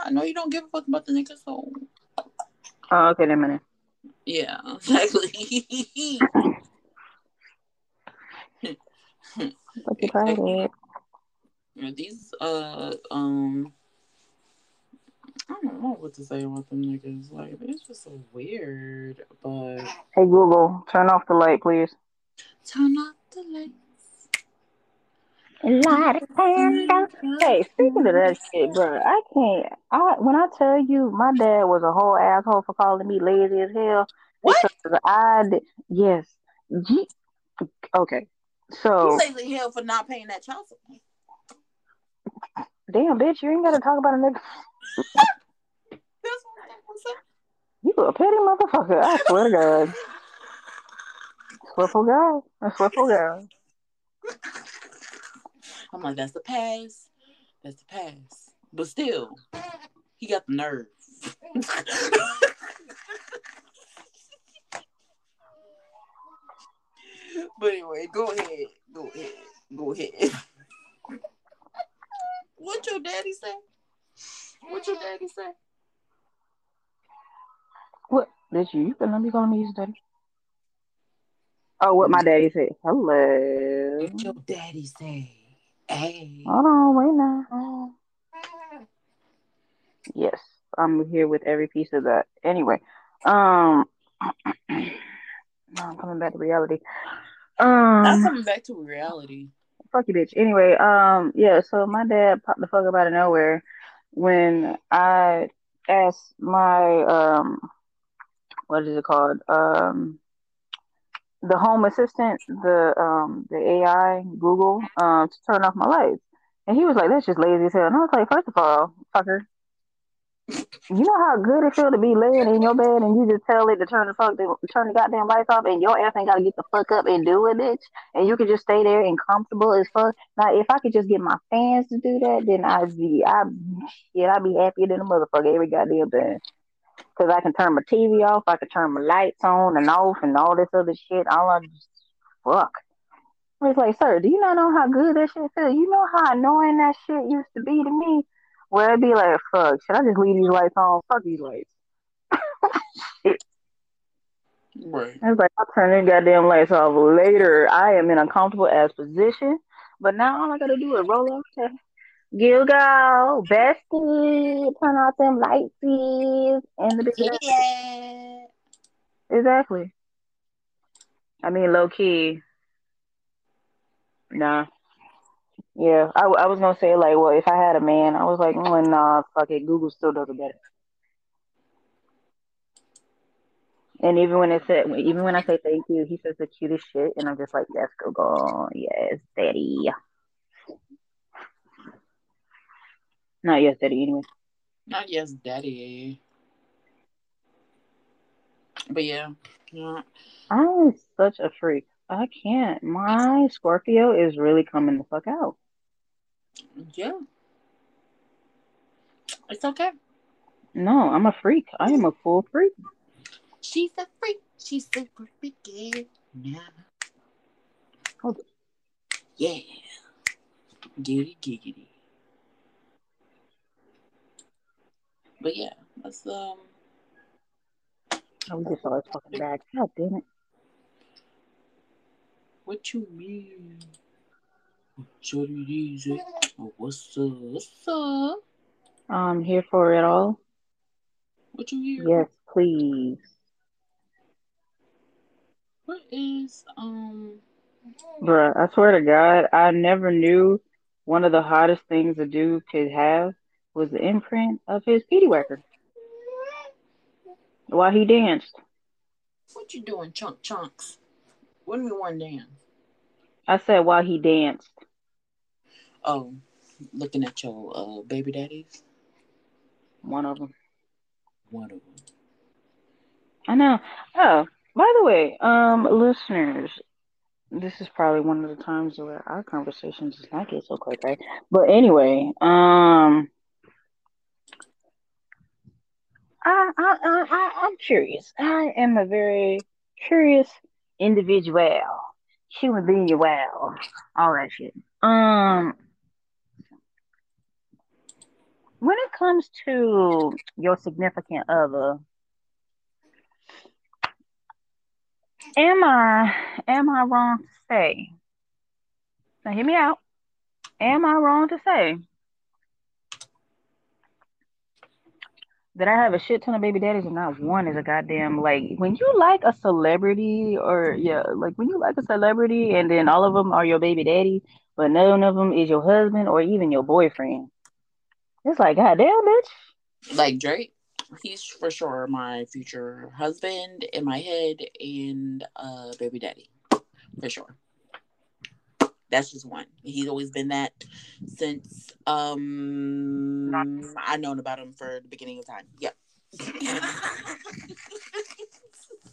S2: I know you don't give a fuck about the nigga, so
S1: Oh, okay, then minute.
S2: yeah, exactly.
S1: Fuck you.
S2: Yeah, these uh um I don't know what to say about them niggas. Like it's just so weird. But
S1: Hey Google, turn off the light, please.
S2: turn off the lights.
S1: Light a candle. Hey, speaking of that shit, bro, I can't. I when I tell you, my dad was a whole asshole for calling me lazy as hell.
S2: What?
S1: I did, yes. Ye- Okay, so
S2: lazy hell for not paying that child support.
S1: damn bitch, you ain't gotta talk about a nigga.
S2: That's what I'm saying.
S1: You a petty motherfucker. I swear to God. I Swear for God. I swear for God.
S2: I'm like, that's the pass. That's the pass. But still, he got the nerve. but anyway, go ahead. Go ahead. Go ahead. what your daddy say? What your daddy say?
S1: What did you? You better not be calling me his daddy. Oh, what my daddy said. Hello.
S2: What your daddy say? Hey.
S1: Hold on, wait now. Yes, I'm here with every piece of that. Anyway, um, I'm coming back to reality.
S2: Not
S1: Um,
S2: coming back to reality.
S1: fuck you, bitch. Anyway, um, yeah. So my dad popped the fuck up out of nowhere when I asked my um, what is it called? Um, the home assistant, the um, the AI Google, um, to turn off my lights, and he was like, "That's just lazy as hell." And I was like, first of all, fucker." You know how good it feel to be laying in your bed and you just tell it to turn the fuck turn the goddamn lights off and your ass ain't gotta get the fuck up and do it, bitch. And you can just stay there and comfortable as fuck. Now if I could just get my fans to do that, then I'd be I yeah, I'd be happier than a motherfucker every goddamn time. Cause I can turn my TV off, I can turn my lights on and off and all this other shit. All I just fuck. It's like, sir, do you not know how good that shit feel? You know how annoying that shit used to be to me? Where I'd be like, fuck, should I just leave these lights on? Fuck these lights.
S2: Right.
S1: I was like, I'll turn these goddamn lights off later. I am in a comfortable ass position. But now all I gotta do is roll up to Gilgal, bestie, turn off them lights, and the bitch.
S2: Yeah.
S1: Exactly. I mean, low key, nah. Yeah, I, I was gonna say like, well, if I had a man, I was like, mm, nah, fuck it, Google still does it better. And even when it said, even when I say thank you, he says the cutest shit, and I'm just like, yes, Google, yes, daddy. Not yes, daddy. Anyway.
S2: Not yes, daddy. But yeah, yeah.
S1: I'm such a freak. I can't. My Scorpio is really coming the fuck out.
S2: Yeah. It's okay.
S1: No, I'm a freak. I am a full freak.
S2: She's a freak. She's super freaky. Yeah.
S1: Hold it.
S2: Yeah. Giggity giggity. But yeah, that's um.
S1: Oh, we just his fucking bag. God damn it.
S2: What you mean? Shorty easy. Oh, what's up? What's up?
S1: I'm here for it all.
S2: What you hear?
S1: Yes, please.
S2: What is um?
S1: Bruh, I swear to God, I never knew one of the hottest things a dude could have was the imprint of his petey whacker while he danced.
S2: What you doing, chunk chunks? What When we one dance?
S1: I said while he danced.
S2: Oh, looking at your uh, baby daddies.
S1: One of them.
S2: One of them.
S1: I know. Oh, by the way, um, listeners, this is probably one of the times where our conversations does not get so quick, right? But anyway, um, I, I, I, I'm curious. I am a very curious individual, human being, wow, all that shit. Um, when it comes to your significant other, am I am I wrong to say? Now hear me out. Am I wrong to say that I have a shit ton of baby daddies and not one is a goddamn like when you like a celebrity or yeah like when you like a celebrity and then all of them are your baby daddy but none of them is your husband or even your boyfriend. It's like goddamn bitch.
S2: Like Drake, he's for sure my future husband in my head and uh baby daddy, for sure. That's just one. He's always been that since um I known about him for the beginning of time. Yep.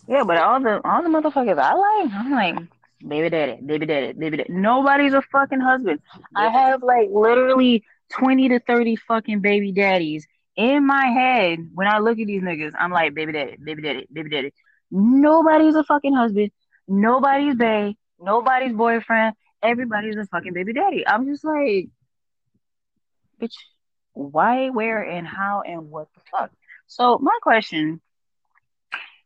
S1: Yeah, but all the all the motherfuckers I like, I'm like baby daddy, baby daddy, baby daddy. Nobody's a fucking husband. I have like literally twenty to thirty fucking baby daddies in my head. When I look at these niggas, I'm like baby daddy, baby daddy, baby daddy. Nobody's a fucking husband. Nobody's bae. Nobody's boyfriend. Everybody's a fucking baby daddy. I'm just like, bitch, why, where, and how, and what the fuck? So my question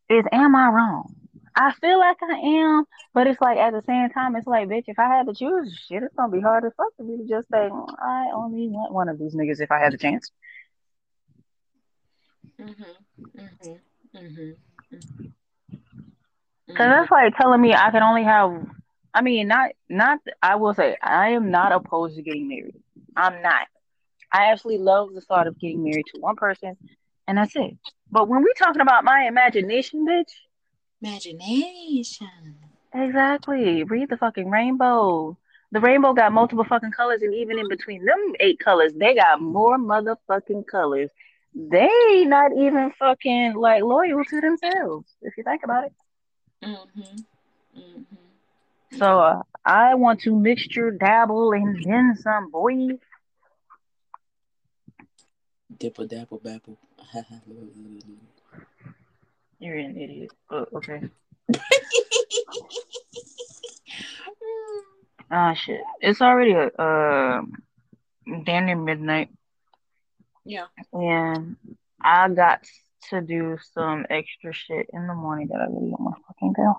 S1: is, am I wrong? I feel like I am, but it's like at the same time, it's like, bitch, if I had to choose, shit, it's gonna be hard as fuck for me to just say, I only want one of these niggas if I had the chance.
S2: Mm-hmm. Mm-hmm. Mm-hmm.
S1: Cause that's like telling me I can only have. I mean, not not. I will say I am not opposed to getting married. I'm not. I actually love the thought of getting married to one person, and that's it. But when we talking about my imagination, bitch,
S2: Imagination.
S1: exactly. Read the fucking rainbow. The rainbow got multiple fucking colors, and even in between them eight colors, they got more motherfucking colors. They not even fucking like loyal to themselves, if you think about it.
S2: Mm-hmm. Mm-hmm.
S1: So uh, I want to mixture, dabble, and then some, boy.
S2: Dipple dabble babble.
S1: You're an idiot. Oh, okay. Ah, shit. It's already uh, damn near midnight,
S2: yeah.
S1: and I got to do some extra shit in the morning that I really don't want to fucking do.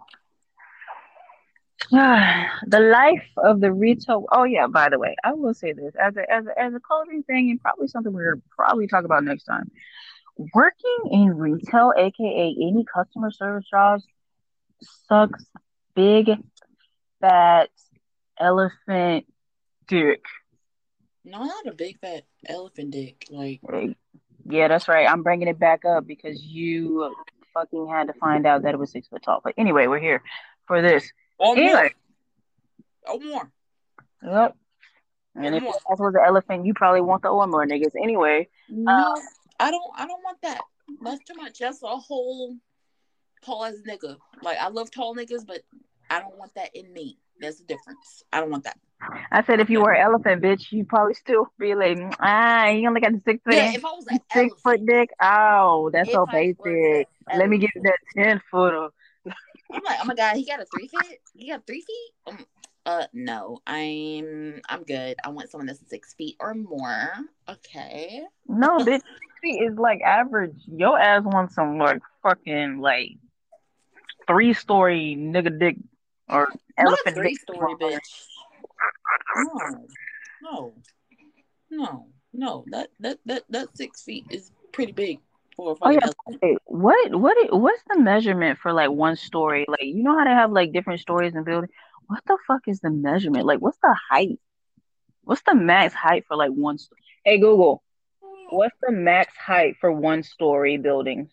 S1: the life of the retail. Oh yeah, by the way, I will say this as a as a, as a coloring thing, and probably something we're probably talk about next time. Working in retail, aka any customer service jobs, sucks big, fat elephant dick.
S2: No, not a big fat elephant dick. Like,
S1: yeah, that's right. I'm bringing it back up because you fucking had to find out that it was six foot tall. But anyway, we're here for this.
S2: Or
S1: Anyway,
S2: more. Or more.
S1: yep. And if
S2: More.
S1: that was an elephant, you probably want the or more niggas. Anyway,
S2: No, I don't. I don't want that. That's too much. That's a whole tall as nigga. Like I love tall niggas, but I don't want that in me. That's the difference. I don't want that.
S1: I said if you were an elephant, bitch, you probably still be like, ah, you only got the six foot,
S2: Yeah, if I was an
S1: six foot dick. Oh, that's so basic. Let me
S2: elephant.
S1: that ten footer.
S2: I'm like, oh my god, he got a three feet. He got three feet. Um, uh, no, I'm I'm good. I want someone that's six feet or more. Okay.
S1: No, bitch, six feet is like average. Your ass wants some like fucking like three story nigga dick or elephant
S2: three
S1: dick.
S2: story bitch. No, no, no, no. That that that that six feet is pretty big for
S1: Oh yeah. what what what's the measurement for like one story? Like you know how they have like different stories in building. What the fuck is the measurement? Like what's the height? What's the max height for like one? Sto- hey Google, what's the max height for one story buildings?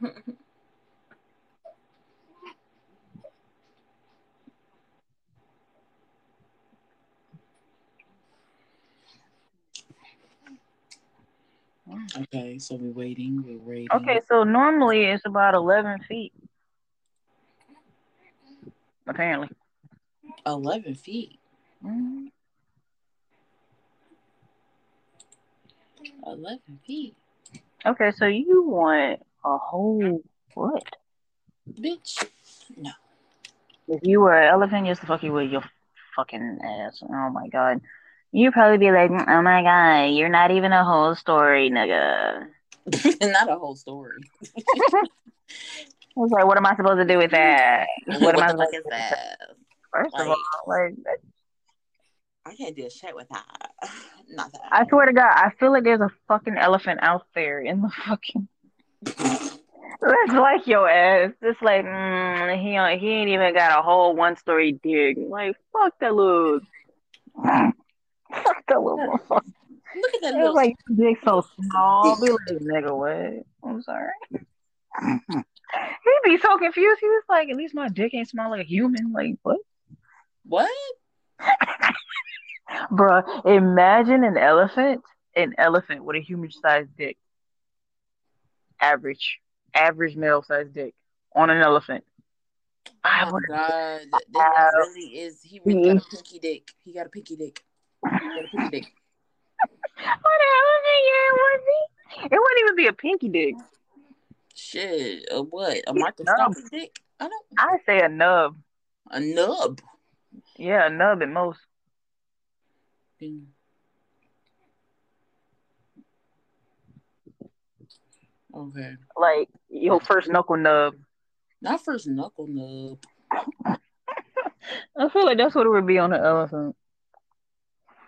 S2: Okay, so we're waiting. We're waiting.
S1: Okay, so normally it's about eleven feet. Apparently.
S2: eleven feet.
S1: Mhm.
S2: Eleven feet,
S1: Okay, so you want a whole foot?
S2: bitch. No.
S1: If you were an elephant, just the fuck you with your fucking ass. Oh my god. You'd probably be like, oh my god, you're not even a whole story, nigga.
S2: Not a whole story.
S1: I was like, what am I supposed to do with that? What, am I supposed to do with that? First of all, like,
S2: I can't do a shit with that. Not that.
S1: I swear to God, I feel like there's a fucking elephant out there in the fucking. That's like your ass. It's like, mm, he ain't- he ain't even got a whole one story dick. Like, fuck that little. That little motherfucker.
S2: Look at that
S1: It was
S2: little.
S1: like your dick so small. Be like, nigga, what? I'm sorry. He'd be so confused. He was like, at least my dick ain't small like a human. Like, what?
S2: what?
S1: Bruh, imagine an elephant, an elephant with a human sized dick. Average, average male sized dick on an elephant.
S2: Oh my
S1: would
S2: god, that, that really is. He really got a pinky dick. He got a pinky dick. He got a pinky dick.
S1: What an elephant, yeah, was he? It wouldn't even be a pinky dick.
S2: Shit, a what? A microscopic dick? I don't.
S1: I say a nub.
S2: A nub.
S1: Yeah, a nub at most.
S2: Mm. Okay,
S1: Like your first knuckle nub.
S2: not first knuckle nub.
S1: I feel like that's what it would be on an elephant.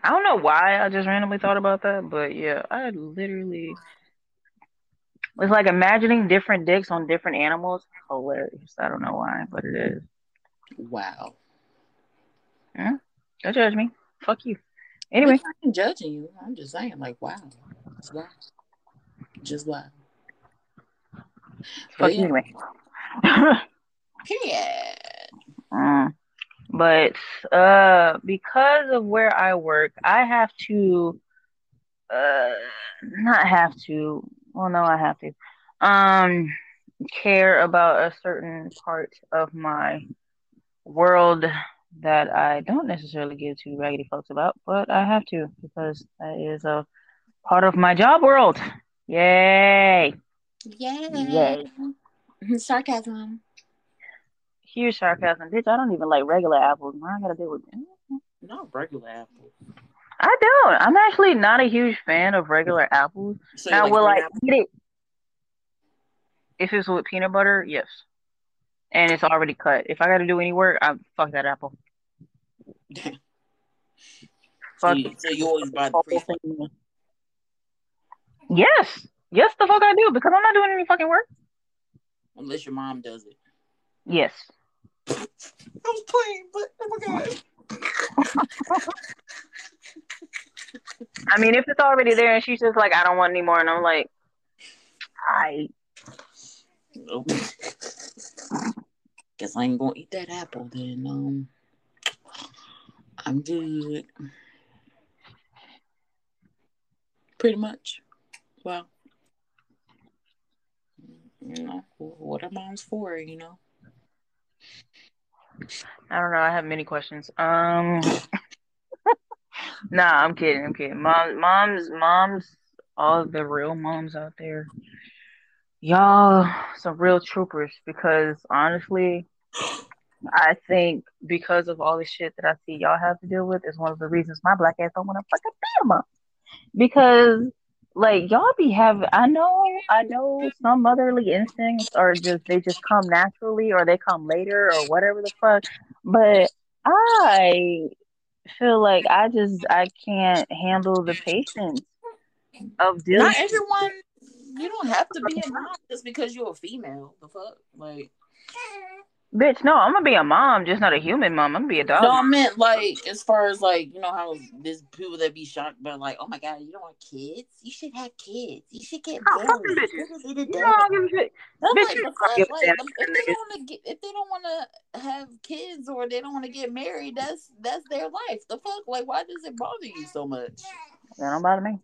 S1: I don't know why I just randomly thought about that, but yeah, I literally it's like imagining different dicks on different animals. Hilarious. I don't know why, but it is.
S2: Wow. Yeah.
S1: Don't judge me. Fuck you. Anyway,
S2: Bitch, I ain't judging you. I'm just saying, like, wow. Just wow. Just wow.
S1: fuck
S2: yeah.
S1: anyway.
S2: Period.
S1: Mm. But uh because of where I work, I have to uh not have to. Well no, I have to. Um care about a certain part of my world that I don't necessarily give to raggedy folks about, but I have to because that is a part of my job world. Yay.
S2: Yay.
S1: Yay.
S2: Sarcasm.
S1: Huge sarcasm. Bitch, I don't even like regular apples. Why I gotta deal with
S2: Not regular apples.
S1: I don't. I'm actually not a huge fan of regular apples.
S2: So
S1: now, will I
S2: green
S1: eat it if it's with peanut butter? Yes. And it's already cut. If I got to do any work, I fuck that apple.
S2: so,
S1: Fuck
S2: you, so you always buy the pre.
S1: Yes, Yes, the fuck I do because I'm not doing any fucking work.
S2: Unless your mom does it.
S1: Yes.
S2: I was playing, but oh my god.
S1: I mean, if it's already there and she's just like, I don't want any more, and I'm like, I
S2: Nope. Guess I ain't gonna eat that apple then. Um, I'm good. Pretty much. Well, you know, what are moms for? You know.
S1: I don't know. I have many questions. Um, nah, I'm kidding. I'm kidding. Moms, moms, moms, all the real moms out there, y'all, some real troopers. Because honestly, I think because of all the shit that I see y'all have to deal with is one of the reasons my black ass don't want to fucking be a mom. Because like y'all be having I know I know some motherly instincts are just they just come naturally or they come later or whatever the fuck. But I feel like I just I can't handle the patience of dealing
S2: Not everyone. You don't have to be a mom just because you're a female. The fuck, like.
S1: Bitch, no, I'm gonna be a mom, just not a human mom. I'm gonna be a dog.
S2: No, I meant like as far as like you know how there's people that be shocked, but like, oh my god, you don't want kids? You should have kids. You should get
S1: Oh, fuck
S2: married.
S1: bitches.
S2: You should
S1: know, I give a shit. Bitch,
S2: like,
S1: you
S2: the
S1: fuck give
S2: fuck,
S1: a
S2: like, if they don't want to if they don't want to have kids or they don't want to get married, that's that's their life. The fuck, like, why does it bother you so much?
S1: That don't bother me.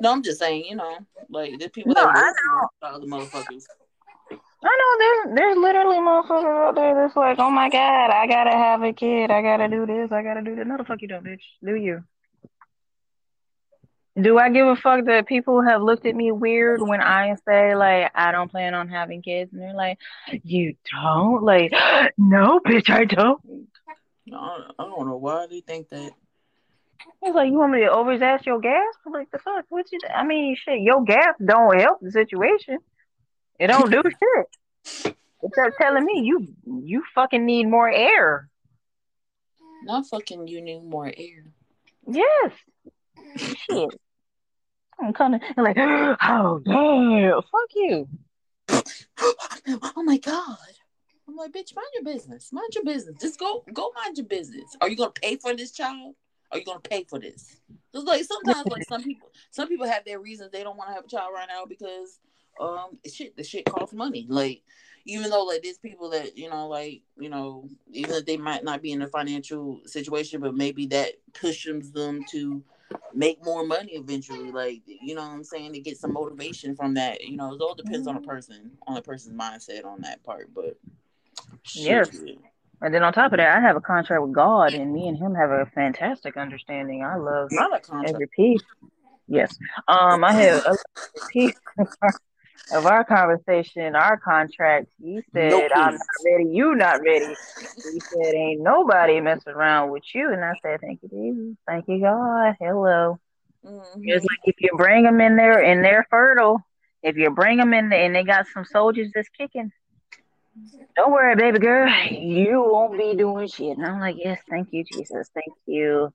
S2: No, I'm just saying, you know, like there's people
S1: No,
S2: that
S1: I
S2: for other motherfuckers.
S1: I know there's there's literally motherfuckers out there that's like, oh my god, I gotta have a kid, I gotta do this, I gotta do that. No, the fuck you don't, bitch. Do you? Do I give a fuck that people have looked at me weird when I say like I don't plan on having kids, and they're like, you don't? Like, no, bitch, I don't.
S2: No, I don't know why they think that.
S1: It's like you want me to overexert your gas? Like the fuck? What you? I mean, shit, your gas don't help the situation. It don't do shit. Except telling me you you fucking need more air.
S2: Not fucking you need more air.
S1: Yes. Shit. I'm kind of like, oh damn, fuck you.
S2: oh my god. I'm like, bitch, mind your business. Mind your business. Just go go mind your business. Are you gonna pay for this child? Are you gonna pay for this? Just like sometimes like some people some people have their reasons they don't want to have a child right now because um shit the shit costs money. Like even though like there's people that, you know, like, you know, even if they might not be in a financial situation, but maybe that pushes them to make more money eventually. Like, you know what I'm saying? To get some motivation from that. You know, it all depends on a person, on a person's mindset on that part. But
S1: Yes. And then on top of that, I have a contract with God, and me and him have a fantastic understanding. I love
S2: Not a contract.
S1: every piece. Yes. Um, I have a piece of our conversation, our contract. He said,
S2: No
S1: "I'm not ready. You not ready." He said, "Ain't nobody messing around with you." And I said, "Thank you, Jesus. Thank you, God. Hello."
S2: Mhm.
S1: It's like if you bring them in there and they're fertile, if you bring them in there and they got some soldiers that's kicking, don't worry, baby girl, you won't be doing shit. And I'm like, yes, thank you, Jesus, thank you,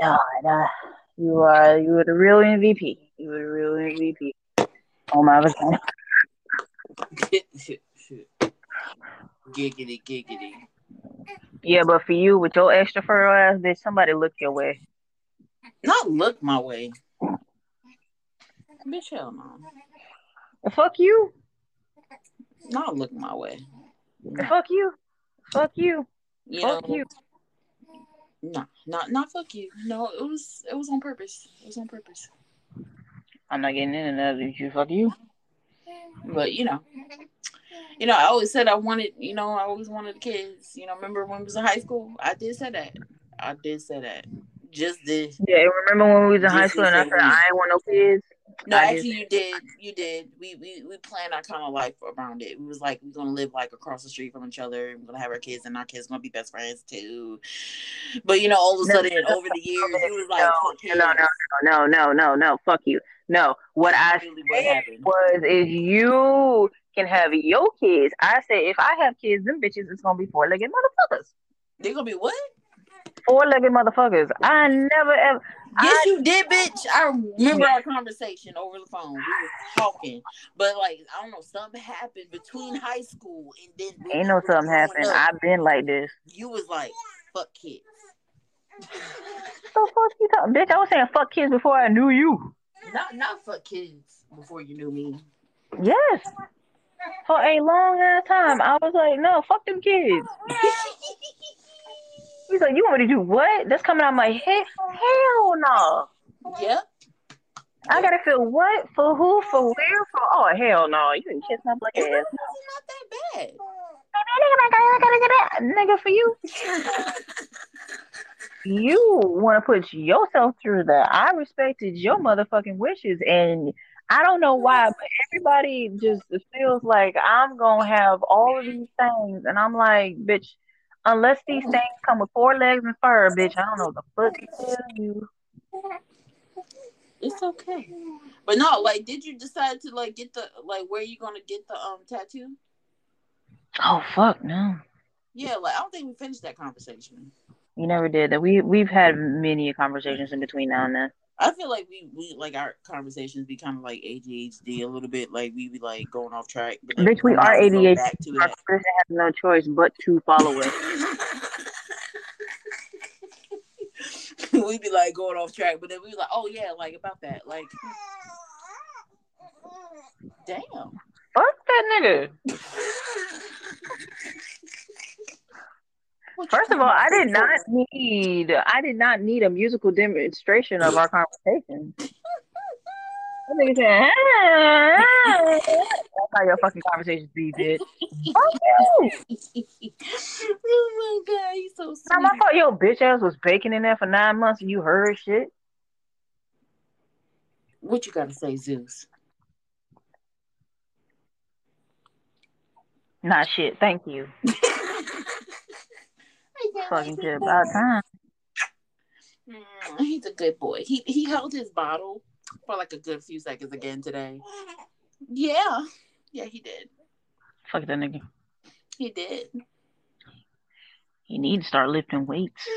S1: God. Uh, you are you are the real MVP. You are the real MVP. Oh my vagina.
S2: Shit, shit. Giggity, giggity.
S1: Yeah, but for you with your extra fertile ass, bitch, somebody look your way.
S2: Not look my way. Bitch, hell no.
S1: Fuck you.
S2: Not look my way. No.
S1: Fuck you. Fuck you.
S2: You
S1: Fuck
S2: know,
S1: you.
S2: No, not not fuck you. No, it was it was on purpose. It was on purpose.
S1: I'm not getting into that. You fuck you?
S2: But you know, you know, I always said I wanted. You know, I always wanted kids. You know, remember when we was in high school? I did say that. I did say that. Just this.
S1: Yeah, remember when we was in high school and I said I ain't want no kids?
S2: No,
S1: I
S2: actually, you did. You did. We we we planned our kind of life around it. We was like, we're gonna live like across the street from each other. We're gonna have our kids, and our kids gonna be best friends too. But you know, all of a
S1: No,
S2: sudden, over the years, you was like,
S1: no,
S2: fuck
S1: no, no, no, no, no, no, fuck you. No, what I
S2: really
S1: said
S2: happened.
S1: was is you can have your kids. I said if I have kids, them bitches is gonna be four legged motherfuckers.
S2: They're gonna be what?
S1: Four legged motherfuckers. I never ever
S2: Yes,
S1: I-
S2: you did, bitch. I remember our conversation over the phone. We were talking, but like I don't know, something happened between high school and then
S1: Ain't no something happened.
S2: up,
S1: I've been like this.
S2: You was like, "Fuck kids."
S1: So fuck you talking, bitch. I was saying fuck kids before I knew you.
S2: Not not fuck kids before you knew me.
S1: Yes. For a long ass time, I was like, no, fuck them kids. He's like, you want me to do what? That's coming out my head. Hell no.
S2: yep.
S1: I gotta feel what for who for where for. Oh hell no. You can kiss my black ass.
S2: It's not that bad.
S1: Nigga, for you, you want to put yourself through that. I respected your motherfucking wishes, and I don't know why, but everybody just feels like I'm gonna have all of these things, and I'm like, bitch, unless these things come with four legs and fur, bitch, I don't know the fuck to tell you.
S2: It's okay. But no, like, did you decide to like get the like where you gonna get the um tattoo?
S1: Oh fuck no,
S2: Yeah, like I don't think we finished that conversation.
S1: you never did that. We we've had many conversations in between now and then.
S2: I feel like we we like our conversations be kind of like ADHD a little bit. Like we be like going off track. But
S1: Bitch, we are ADHD.
S2: back to
S1: Our person has no choice but to follow it.
S2: we be like going off track, but then we like, oh yeah, like about that, like. Damn.
S1: Fuck that nigga.
S2: You
S1: First of all. I did not need I did not need a musical demonstration of our conversation. That nigga said, "Ah, ah." That's how your fucking conversations be, bitch. You.
S2: oh my god, he's so
S1: Now, my
S2: sweet.
S1: fault your bitch ass was baking in there for nine months and you heard shit.
S2: What you gotta say, Zeus?
S1: Not shit. Thank you. Fucking shit about time.
S2: Mm, he's a good boy. He he held his bottle for like a good few seconds again today. Yeah, yeah, he did.
S1: Fuck that nigga.
S2: He did.
S1: He need to start lifting weights.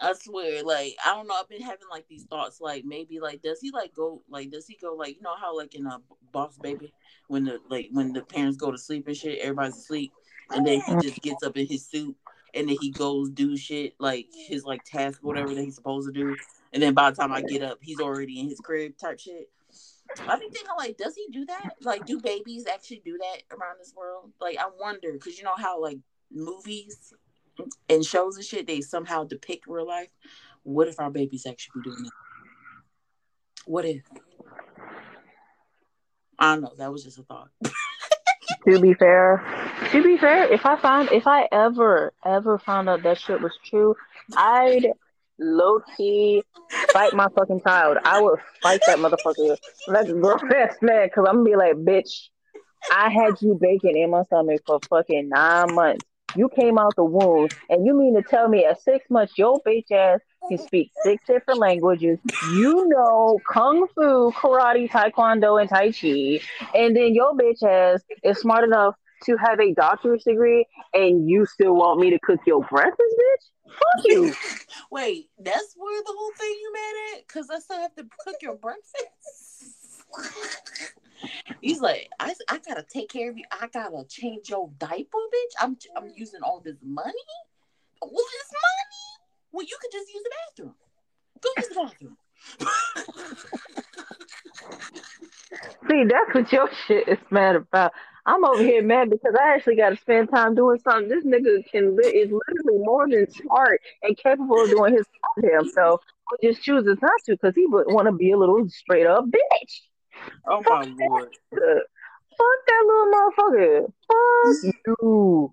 S2: I swear, like I don't know. I've been having like these thoughts, like maybe like does he like go like does he go like you know how like in a Boss Baby when the like when the parents go to sleep and shit, everybody's asleep, and then he just gets up in his suit and then he goes do shit like his like task whatever that he's supposed to do, and then by the time I get up, he's already in his crib type shit. I've been thinking like, does he do that? Like, do babies actually do that around this world? Like, I wonder because you know how like movies and shows and shit they somehow depict real life. What if our babies actually be doing that? What if? I don't know. That was just a thought.
S1: to be fair, to be fair, if I find if I ever ever found out that shit was true, I'd low key fight my fucking child. I would fight that motherfucker a grown man, cause I'm gonna be like, bitch, I had you baking in my stomach for fucking nine months. You came out the womb, and you mean to tell me at six months your bitch ass can speak six different languages. You know kung fu, karate, taekwondo, and tai chi, and then your bitch ass is smart enough to have a doctorate degree, and you still want me to cook your breakfast, bitch? Fuck you.
S2: Wait, that's where the whole thing you mad at? Because I still have to cook your breakfast. He's like, I, I gotta take care of you. I gotta change your diaper, bitch. I'm I'm using all this money. All this money? Well, you could just use the bathroom. Go use the bathroom.
S1: See, that's what your shit is mad about. I'm over here mad because I actually got to spend time doing something. This nigga can li- is literally more than smart and capable of doing his job to himself, but just chooses not to because he would want to be a little straight up bitch.
S2: Oh my lord.
S1: Fuck that little motherfucker. Fuck you.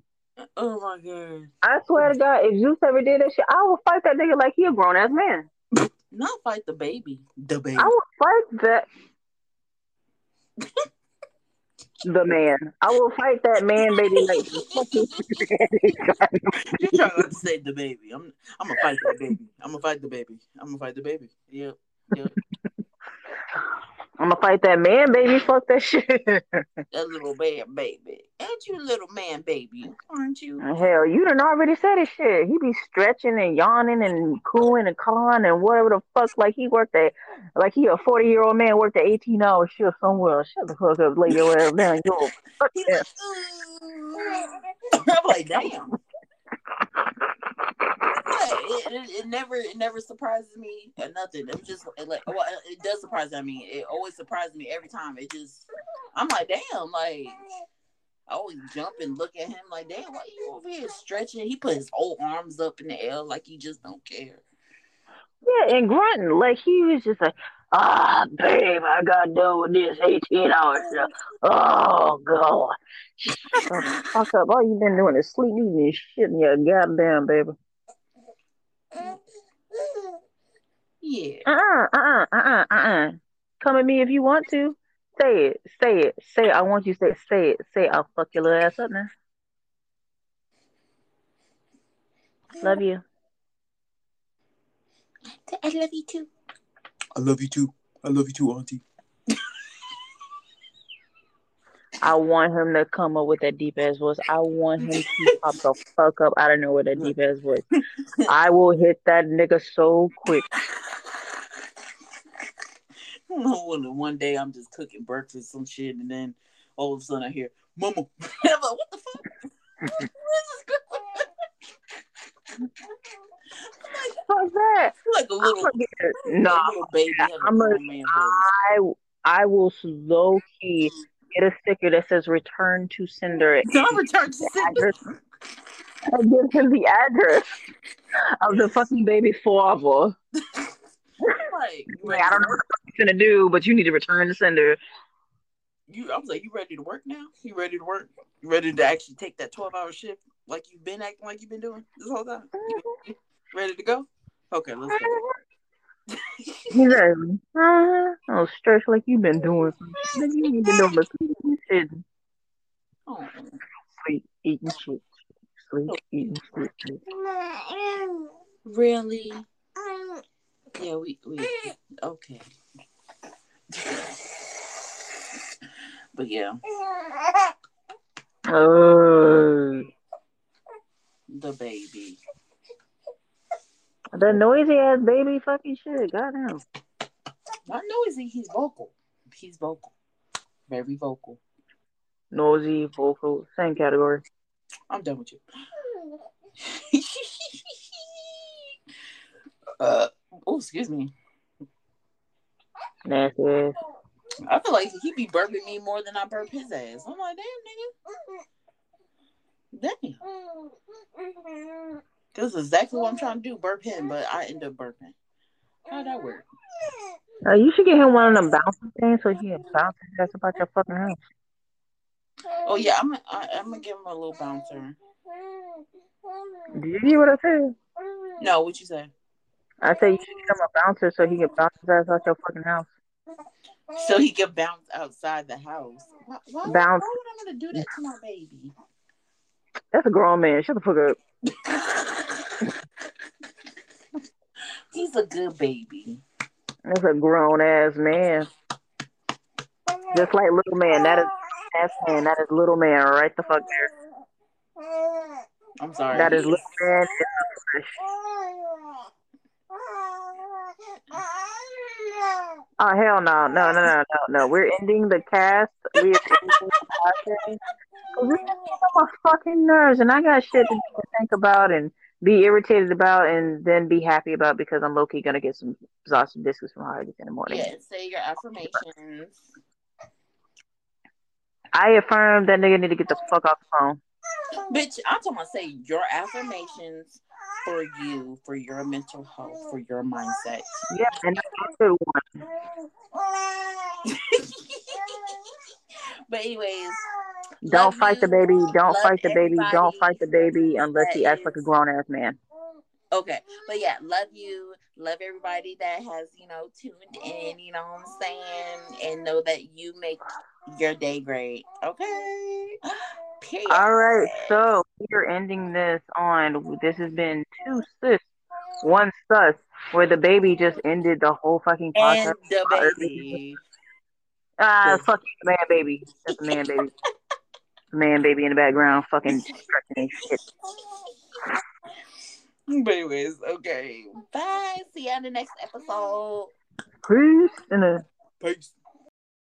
S2: Oh my god.
S1: I swear to God, if Zeus ever did that shit, I would fight that nigga like he a grown ass man.
S2: Not fight the baby. The baby.
S1: I would fight that. the man. I will fight that man, baby. Like
S2: You're trying to say the baby. I'm I'm gonna fight the baby. I'm gonna fight the baby. I'm gonna fight the baby. Yep. Yep.
S1: I'm gonna fight that man, baby. Fuck that shit.
S2: that little man, baby. Ain't you a little man, baby? Aren't you?
S1: Hell, you done already said his shit. He be stretching and yawning and cooing and calling and whatever the fuck. Like he worked at, like he a 40 year old man worked at 18 hour shift somewhere. Shut the fuck up, lay your ass down. Yo, fuck that.
S2: I'm like, damn. It, it, it, never it never surprises me or nothing. It's just like well, it does surprise me. I mean, it always surprises me every time. It just I'm like, damn, like I always jump and look at him like, damn, why you over here stretching? He put his old arms up in the air like he just don't care.
S1: Yeah, and grunting like he was just like, ah, babe, I got done with this 18 hours. Oh god, fuck up! All you been doing is sleep, eating and shit in your goddamn baby.
S2: Yeah.
S1: Uh uh-uh, uh uh uh uh uh. Come at me if you want to. Say it. Say it. Say it. I want you to say it. Say it. Say it. I'll fuck your little ass up now. Love you.
S2: I love you too.
S3: I love you too. I love you too, Auntie.
S1: I want him to come up with that deep ass voice. I want him to pop the fuck up I don't know nowhere that deep ass voice. I will hit that nigga so quick.
S2: One, one day I'm just cooking breakfast, some shit, and then all of a sudden I hear, Mama. I'm like, what the fuck?
S1: Fuck that.
S2: like a little,
S1: no,
S2: like a little baby.
S1: I'm a, I, I will low key get a sticker that says "Return to Sender."
S2: Don't return to Sender.
S1: I give him the address of the fucking baby father.
S2: like,
S1: like, I don't know what you're gonna do, but you need to return to sender.
S2: You, I was like, you ready to work now? You ready to work? You ready to actually take that twelve hour shift like you've been acting like you've been doing this whole time? Ready to go? Okay, let's go.
S1: He's like, uh, oh, stretch like you've been doing. You ain't been doing the shit.
S2: Oh.
S1: Sleep, eating shit. Sleep, eating shit.
S2: Really? Yeah, we we okay. but yeah.
S1: Uh,
S2: the baby.
S1: The noisy ass baby fucking shit. Goddamn.
S2: Not noisy, he's vocal. He's vocal. Very vocal.
S1: Noisy, vocal, same category.
S2: I'm done with you. uh oh, excuse me.
S1: Nasty ass.
S2: I feel like he be burping me more than I burp his ass. I'm like, damn, nigga. Damn. This is exactly what I'm trying to do, burp him, but I end up burping. How'd that work?
S1: Uh, you should get him one of them bouncing things so he can bounce his ass about your fucking house.
S2: Oh yeah, I'm gonna I'm gonna give him a little bouncer.
S1: Did you hear what I said?
S2: No, what you say?
S1: I said you should get him a bouncer so he can bounce his ass out your fucking house.
S2: So he can bounce outside the house. Why, why,
S1: bounce.
S2: why would I want to do that to my baby?
S1: That's a grown man. Shut the fuck up.
S2: He's a good baby.
S1: That's a grown ass man. Just like little man. That is ass man. That is little man right the fuck there.
S2: I'm sorry.
S1: That is little man. Oh hell no no no no no no! We're ending the cast. We're ending the podcast. Is my fucking nerves, and I got shit to think about and be irritated about, and then be happy about because I'm low key gonna get some sausage biscuits from Hardee's in the morning.
S2: Yeah, say your affirmations.
S1: I affirm that nigga need to get the fuck off the phone.
S2: Bitch, I'm talking about say your affirmations for you, for your mental health, for your mindset.
S1: Yeah, and that's a good one.
S2: but anyways,
S1: don't fight
S2: you.
S1: the baby. Don't
S2: Love
S1: fight the baby. Don't fight the baby unless he acts like a grown ass man.
S2: Okay, but yeah, love you. Love everybody that has, you know, tuned in, you know what I'm saying? And know that you make your day great. Okay. Period.
S1: All right, so we're ending this on. This has been two sis, one sus, where the baby just ended the whole fucking podcast.
S2: and the baby.
S1: Ah, fuck you, man, baby. That's a man, baby. man, baby in the background, fucking stretching shit.
S2: But anyways, okay. Bye. See you on the next episode.
S1: Peace in the
S3: Peace.